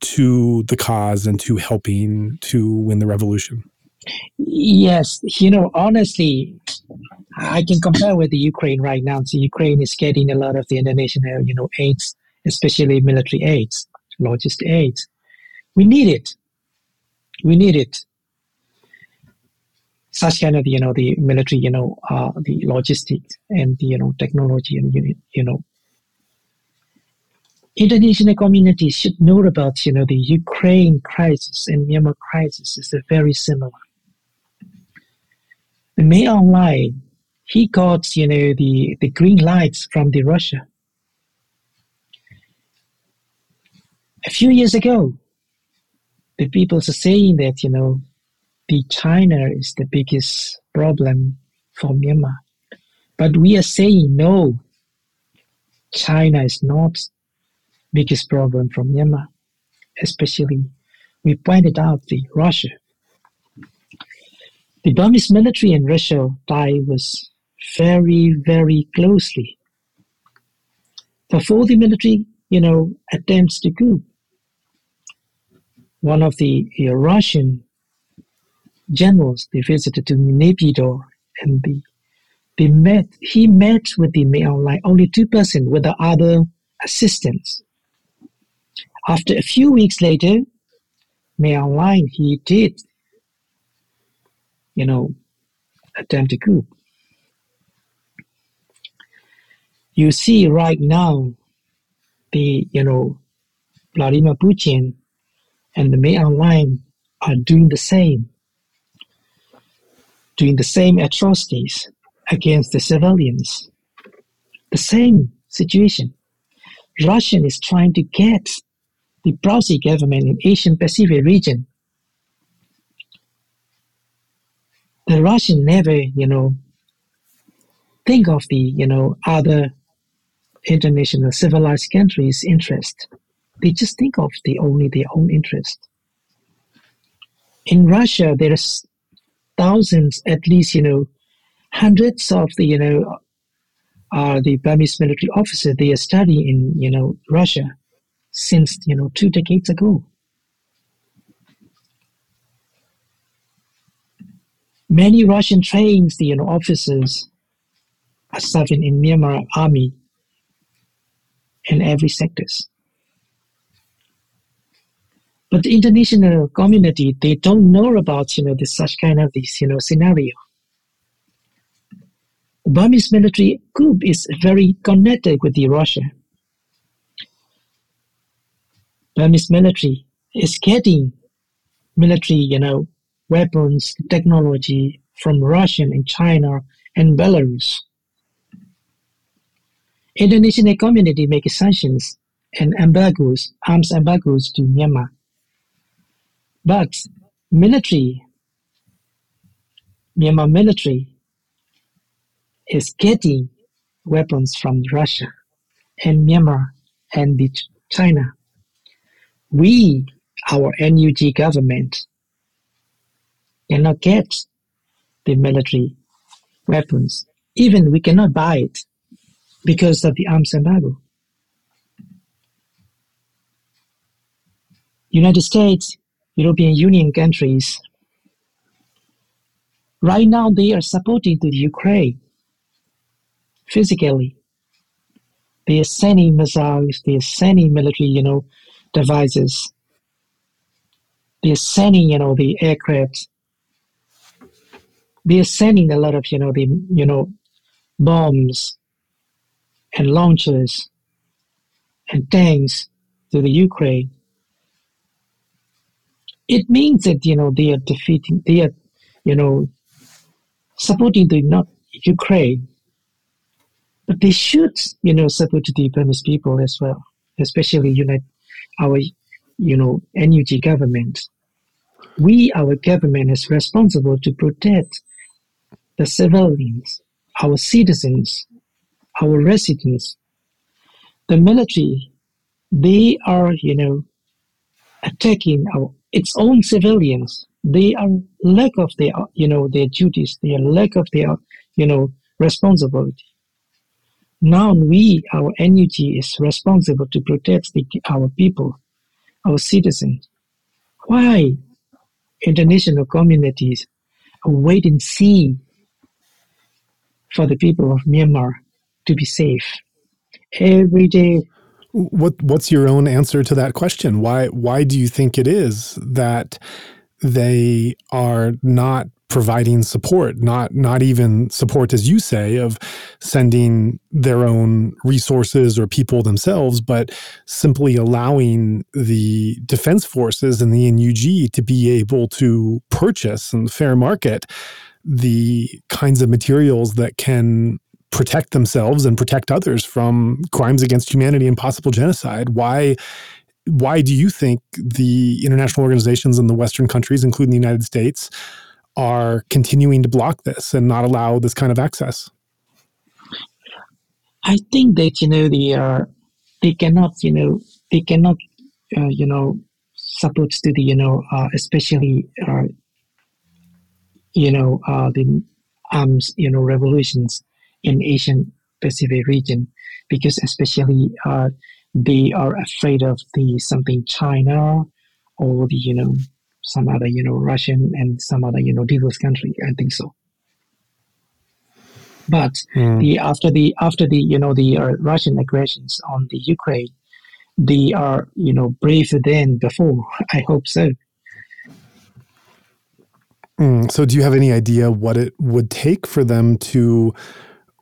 to the cause and to helping to win the revolution? Yes, you know, honestly, I can compare with the Ukraine right now. So Ukraine is getting a lot of the international, you know, aids, especially military aids, logistic aids. We need it. We need it. Such kind of, you know, the military, you know, uh, the logistics and the, you know, technology and, you you know, international community should know about, you know, the Ukraine crisis and Myanmar crisis is very similar. The May Online, he got, you know, the, the green lights from the Russia. A few years ago, the people are saying that, you know, the China is the biggest problem for Myanmar. But we are saying no, China is not biggest problem for Myanmar, especially we pointed out the Russia. The Burmese military and Russia tie was very, very closely. Before the military, you know, attempts to coup, one of the uh, Russian generals they visited to Naypyidaw and the they met he met with the Min Aung Hlaing only two person with the other assistants. After a few weeks later, Min Aung Hlaing he did you know attempt to coup. You see right now the you know Vladimir Putin and the Min Aung Hlaing are doing the same doing the same atrocities against the civilians. The same situation. Russia is trying to get the proxy government in Asian Pacific region. The Russian never, you know, think of the, you know, other international civilized countries' interest. They just think of the only their own interest. In Russia, there's thousands, at least, you know, hundreds of the, you know, are the Burmese military officers. They are studying in, you know, Russia since, you know, two decades ago. Many Russian trains, the you know, officers are serving in Myanmar army in every sectors. But the international community, they don't know about, you know, this such kind of this, you know, scenario. Burmese military group is very connected with the Russia. Burmese military is getting military, you know, weapons, technology from Russian and China and Belarus. International community make sanctions and embargoes, arms embargoes to Myanmar. But military, Myanmar military is getting weapons from Russia and Myanmar and China. We, our NUG government, cannot get the military weapons. Even we cannot buy it because of the arms embargo. United States European Union countries. Right now, they are supporting the Ukraine physically. They are sending missiles, they are sending military, you know, devices. They are sending, you know, the aircraft. They are sending a lot of, you know, the, you know, bombs and launchers and tanks to the Ukraine it means that you know they are defeating they are you know supporting the not ukraine but they should you know support the burmese people as well especially unite our you know nug government. We our government is responsible to protect the civilians our citizens our residents. The military they are you know attacking our its own civilians. They are lack of their, you know, their duties. They are lack of their, you know, responsibility. Now we, our NUG, is responsible to protect the, our people, our citizens. Why international communities wait and see for the people of Myanmar to be safe? Every day what what's your own answer to that question? Why why do you think it is that they are not providing support, not not even support as you say of sending their own resources or people themselves, but simply allowing the defense forces and the NUG to be able to purchase in the fair market the kinds of materials that can protect themselves and protect others from crimes against humanity and possible genocide. Why why do you think the international organizations in the Western countries, including the United States, are continuing to block this and not allow this kind of access? I think that you know the uh, they cannot you know they cannot uh, you know support to the you know uh, especially uh, you know uh, the arms you know revolutions in Asian Pacific region because especially uh, they are afraid of the something China or the you know some other you know Russian and some other you know diverse country. I think so. But mm. the after the after the you know the uh, Russian aggressions on the Ukraine, they are you know braver than before. I hope so. Mm. So, do you have any idea what it would take for them to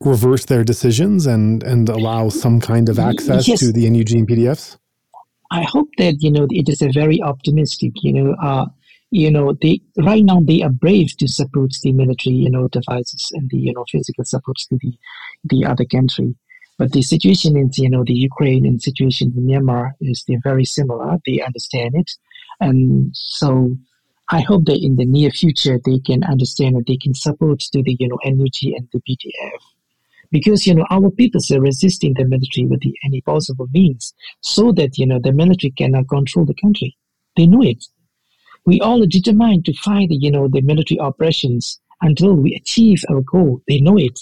reverse their decisions and and allow some kind of access yes. to the NUG and PDFs? I hope that you know it is a very optimistic. You know, uh, you know, they right now they are brave to support the military, you know, devices and the you know physical supports to the the other country. But the situation in you know the Ukraine and situation in Myanmar is very similar. They understand it, and so I hope that in the near future they can understand that they can support to the you know NUG and the PDF because you know our people are resisting the military with the, any possible means so that you know the military cannot control the country. They know it we all are determined to fight, you know, the military operations until we achieve our goal. They know it.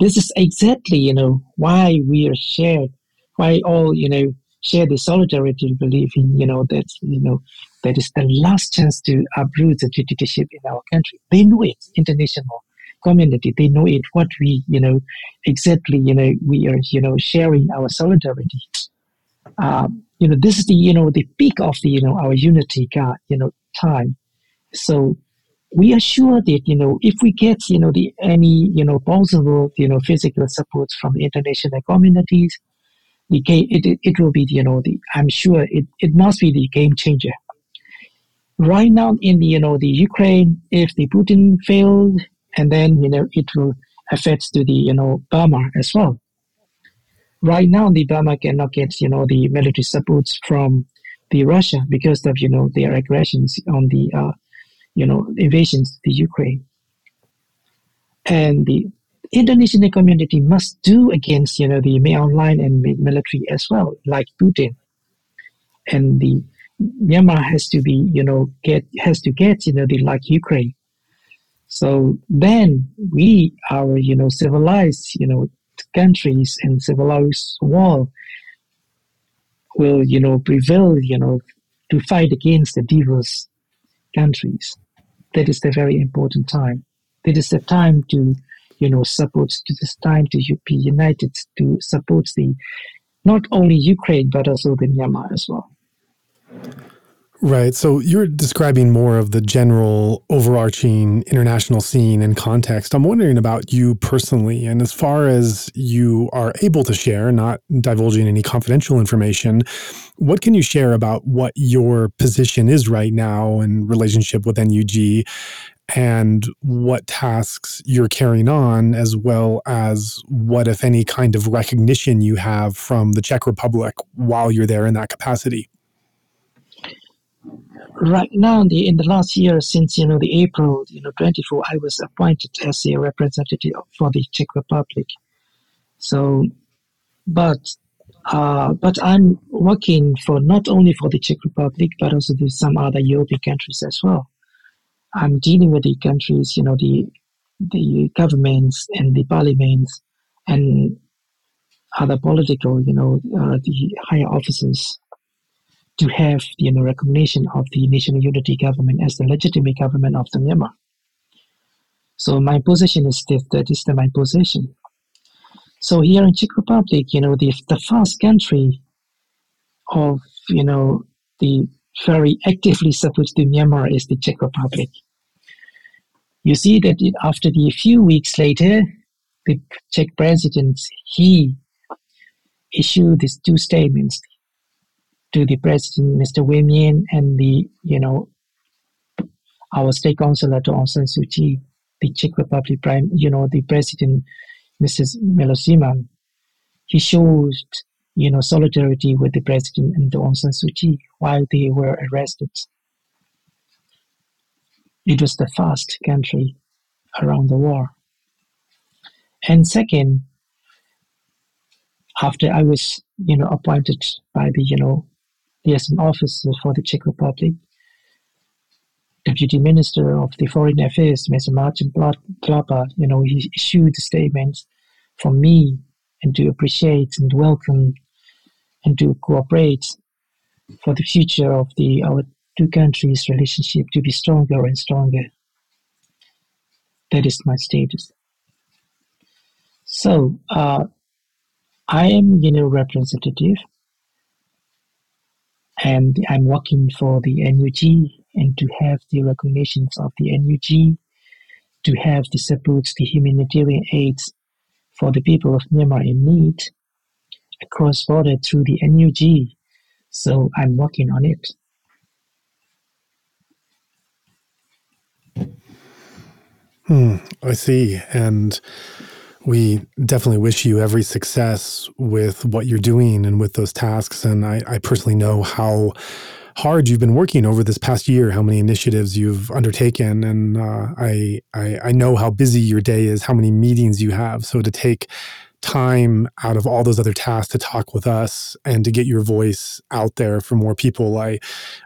This is exactly, you know, why we are shared, why all, you know, share the solidarity belief in, you know, that, you know, that is the last chance to uproot the dictatorship in our country. They know it, international community. They know it, what we, you know, exactly, you know, we are, you know, sharing our solidarity. Um, you know, this is the, you know, the peak of the, you know, our unity, God, you know, time. So we are sure that you know if we get you know the any you know possible you know physical support from the international communities, the game it, it, will be you know the I'm sure it, it must be the game changer. Right now in the you know the Ukraine, if the Putin failed, and then you know it will affect to the you know Burma as well. Right now, the Burma cannot get you know the military supports from the Russia because of you know their aggressions on the uh, you know invasions to Ukraine, and the international community must do against you know the online and military as well, like Putin, and the Myanmar has to be you know get has to get you know the like Ukraine. So then we, our you know civilized you know countries and civilized world will, you know, prevail, you know, to fight against the diverse countries. That is the very important time. That is the time to, you know, support, to this time to be united to support the, not only Ukraine, but also the Myanmar as well. Right. So you're describing more of the general overarching international scene and context. I'm wondering about you personally. And as far as you are able to share, not divulging any confidential information, what can you share about what your position is right now in relationship with NUG and what tasks you're carrying on, as well as what, if any, kind of recognition you have from the Czech Republic while you're there in that capacity? Right now the, in the last year since you know the april you know 24 i was appointed as a representative for the czech republic. So but uh, but i'm working for not only for the czech republic but also to some other european countries as well. I'm dealing with the countries you know the the governments and the parliaments and other political you know uh, the higher officers to have you know recognition of the national unity government as the legitimate government of the Myanmar. So my position is that that is the, my position. So here in Czech Republic, you know, the the first country of you know the very actively supports the Myanmar is the Czech Republic. You see that it, after the few weeks later, the Czech president he issued these two statements to the president, Mr. Win and the, you know, our state councilor to Aung San Suu Kyi, the Czech Republic Prime, you know, the president, Mrs. Miloš Zeman, he showed you know, solidarity with the president and Aung San Suu Kyi while they were arrested. It was the first country around the war. And second, after I was, you know, appointed by the, you know, liaison officer for the Czech Republic, Deputy Minister of the Foreign Affairs, Mr. Martin Tlapa, you know, he issued a statement for me and to appreciate and welcome and to cooperate for the future of the our two countries' relationship to be stronger and stronger. That is my status. So uh, I am, you know, representative, and I'm working for the NUG and to have the recognitions of the NUG, to have the support, the humanitarian aids for the people of Myanmar in need across border through the NUG. So I'm working on it. Hmm, I see. And we definitely wish you every success with what you're doing and with those tasks. And I, I personally know how hard you've been working over this past year, how many initiatives you've undertaken, and uh, I, I I know how busy your day is, how many meetings you have. So to take time out of all those other tasks to talk with us and to get your voice out there for more people. I,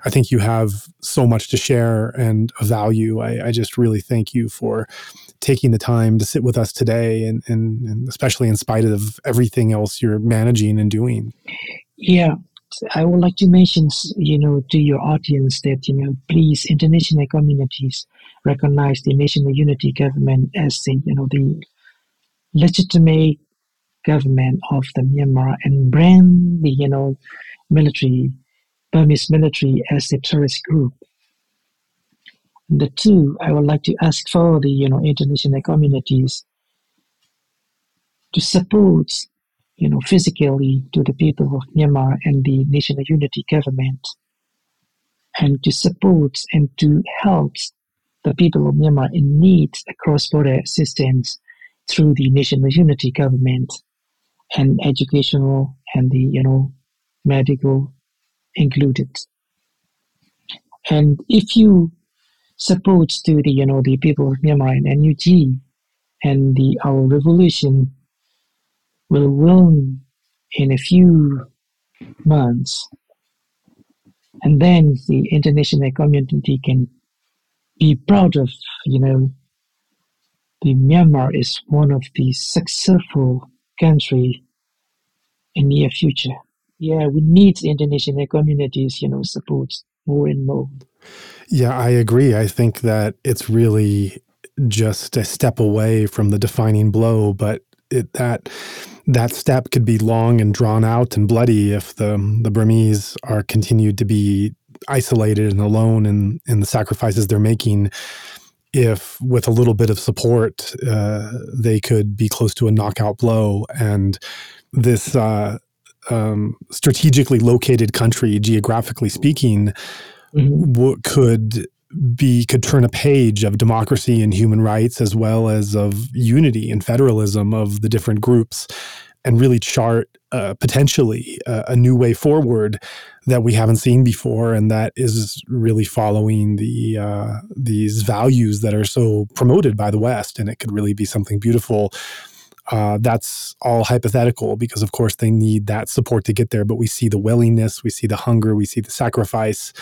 I think you have so much to share and a value. I, I just really thank you for taking the time to sit with us today and, and, and especially in spite of everything else you're managing and doing. Yeah. I would like to mention, you know, to your audience that, you know, please, international communities recognize the National Unity Government as the, you know, the legitimate government of the Myanmar and brand the you know military Burmese military as a terrorist group. And the two, I would like to ask for the you know international communities to support you know physically to the people of Myanmar and the national unity government and to support and to help the people of Myanmar in need across border assistance through the national unity government and educational and the you know medical included. And if you support to the you know the people of Myanmar and NUG and the our revolution will win in a few months and then the international community can be proud of you know the Myanmar is one of the successful country in near future. Yeah, we need international communities, you know, support more and more. Yeah, I agree. I think that it's really just a step away from the defining blow, but it, that that step could be long and drawn out and bloody if the the Burmese are continued to be isolated and alone in in the sacrifices they're making if with a little bit of support uh, they could be close to a knockout blow and this uh, um, strategically located country geographically speaking mm-hmm. w- could be could turn a page of democracy and human rights as well as of unity and federalism of the different groups and really chart uh, potentially uh, a new way forward that we haven't seen before, and that is really following the uh, these values that are so promoted by the West, and it could really be something beautiful. Uh, that's all hypothetical because, of course, they need that support to get there. But we see the willingness, we see the hunger, we see the sacrifice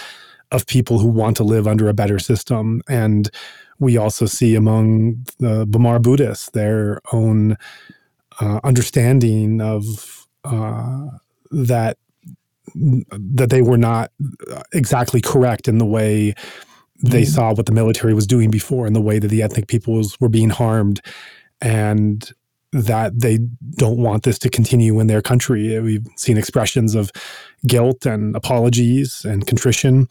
of people who want to live under a better system, and we also see among the Bamar Buddhists their own uh, understanding of uh, that that they were not exactly correct in the way they mm-hmm. saw what the military was doing before and the way that the ethnic peoples were being harmed and that they don't want this to continue in their country. We've seen expressions of guilt and apologies and contrition.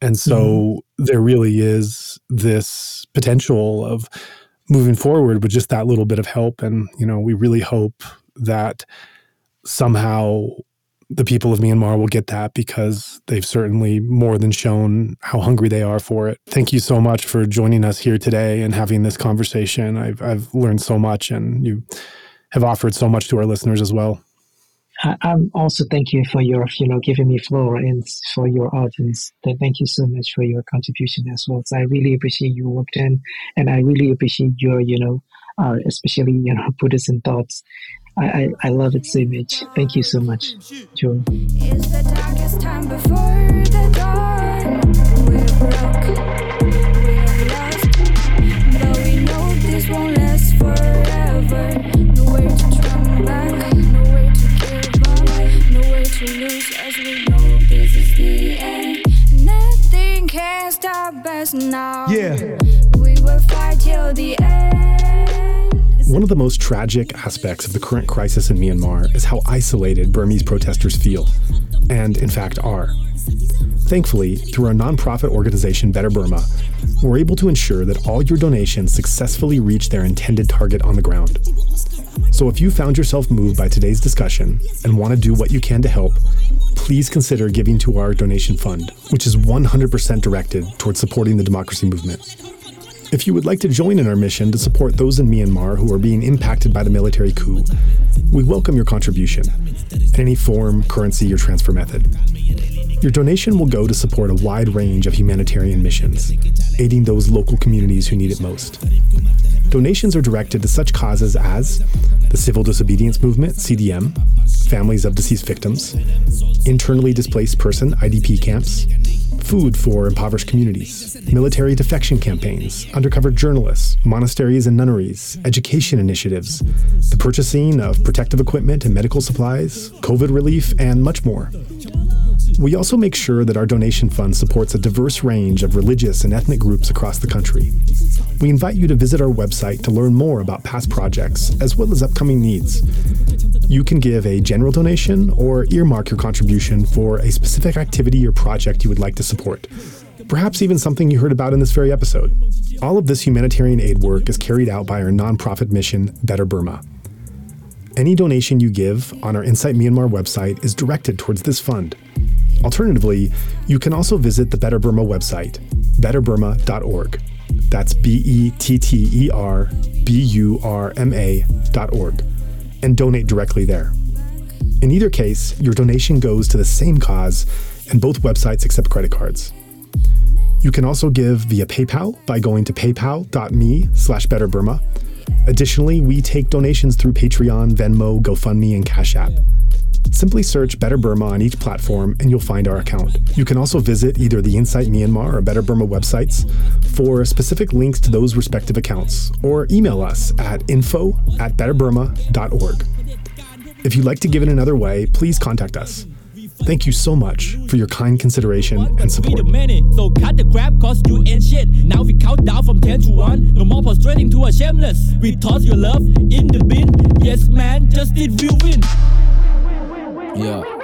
And so mm-hmm. there really is this potential of moving forward with just that little bit of help. And, you know, we really hope that somehow the people of Myanmar will get that because they've certainly more than shown how hungry they are for it. Thank you so much for joining us here today and having this conversation. I've, I've learned so much and you have offered so much to our listeners as well. I, am also thank you for your, you know, giving me floor and for your audience. Thank you so much for your contribution as well. So I really appreciate your work, and and I really appreciate your, you know, uh, especially you know Buddhism thoughts. I, I, I love it so much. Thank you so much, Joe. It's the darkest time before the dawn. We're broke, we're lost, but we know this won't last forever. Nowhere to turn back, nowhere to give up, nowhere to lose, as we know this is the end. Nothing can stop us now. Yeah, we will fight till the end. One of the most tragic aspects of the current crisis in Myanmar is how isolated Burmese protesters feel, and in fact are. Thankfully, through our nonprofit organization Better Burma, we're able to ensure that all your donations successfully reach their intended target on the ground. So if you found yourself moved by today's discussion and want to do what you can to help, please consider giving to our donation fund, which is 100% directed towards supporting the democracy movement. If you would like to join in our mission to support those in Myanmar who are being impacted by the military coup, we welcome your contribution in any form, currency, or transfer method. Your donation will go to support a wide range of humanitarian missions, aiding those local communities who need it most. Donations are directed to such causes as the Civil Disobedience Movement, CDM, families of deceased victims, internally displaced person, IDP camps, food for impoverished communities, military defection campaigns, undercover journalists, monasteries and nunneries, education initiatives, the purchasing of protective equipment and medical supplies, COVID relief, and much more. We also make sure that our donation fund supports a diverse range of religious and ethnic groups across the country. We invite you to visit our website to learn more about past projects as well as upcoming needs. You can give a general donation or earmark your contribution for a specific activity or project you would like to support. Perhaps even something you heard about in this very episode. All of this humanitarian aid work is carried out by our nonprofit mission, Better Burma. Any donation you give on our Insight Myanmar website is directed towards this fund. Alternatively, you can also visit the Better Burma website, betterburma.org. That's B E T T E R B U R M A dot org, and donate directly there. In either case, your donation goes to the same cause, and both websites accept credit cards. You can also give via PayPal by going to paypal.me slash betterburma. Additionally, we take donations through Patreon, Venmo, GoFundMe, and Cash App. Simply search Better Burma on each platform and you'll find our account. You can also visit either the Insight Myanmar or Better Burma websites for specific links to those respective accounts, or email us at info at betterburma.org. If you'd like to give it another way, please contact us. Thank you so much for your kind consideration and support. So cut the crap you shit. Now we count down from 10 to 1. No more to a shameless. We toss your love in the bin. Yes man, just did we win. Yeah.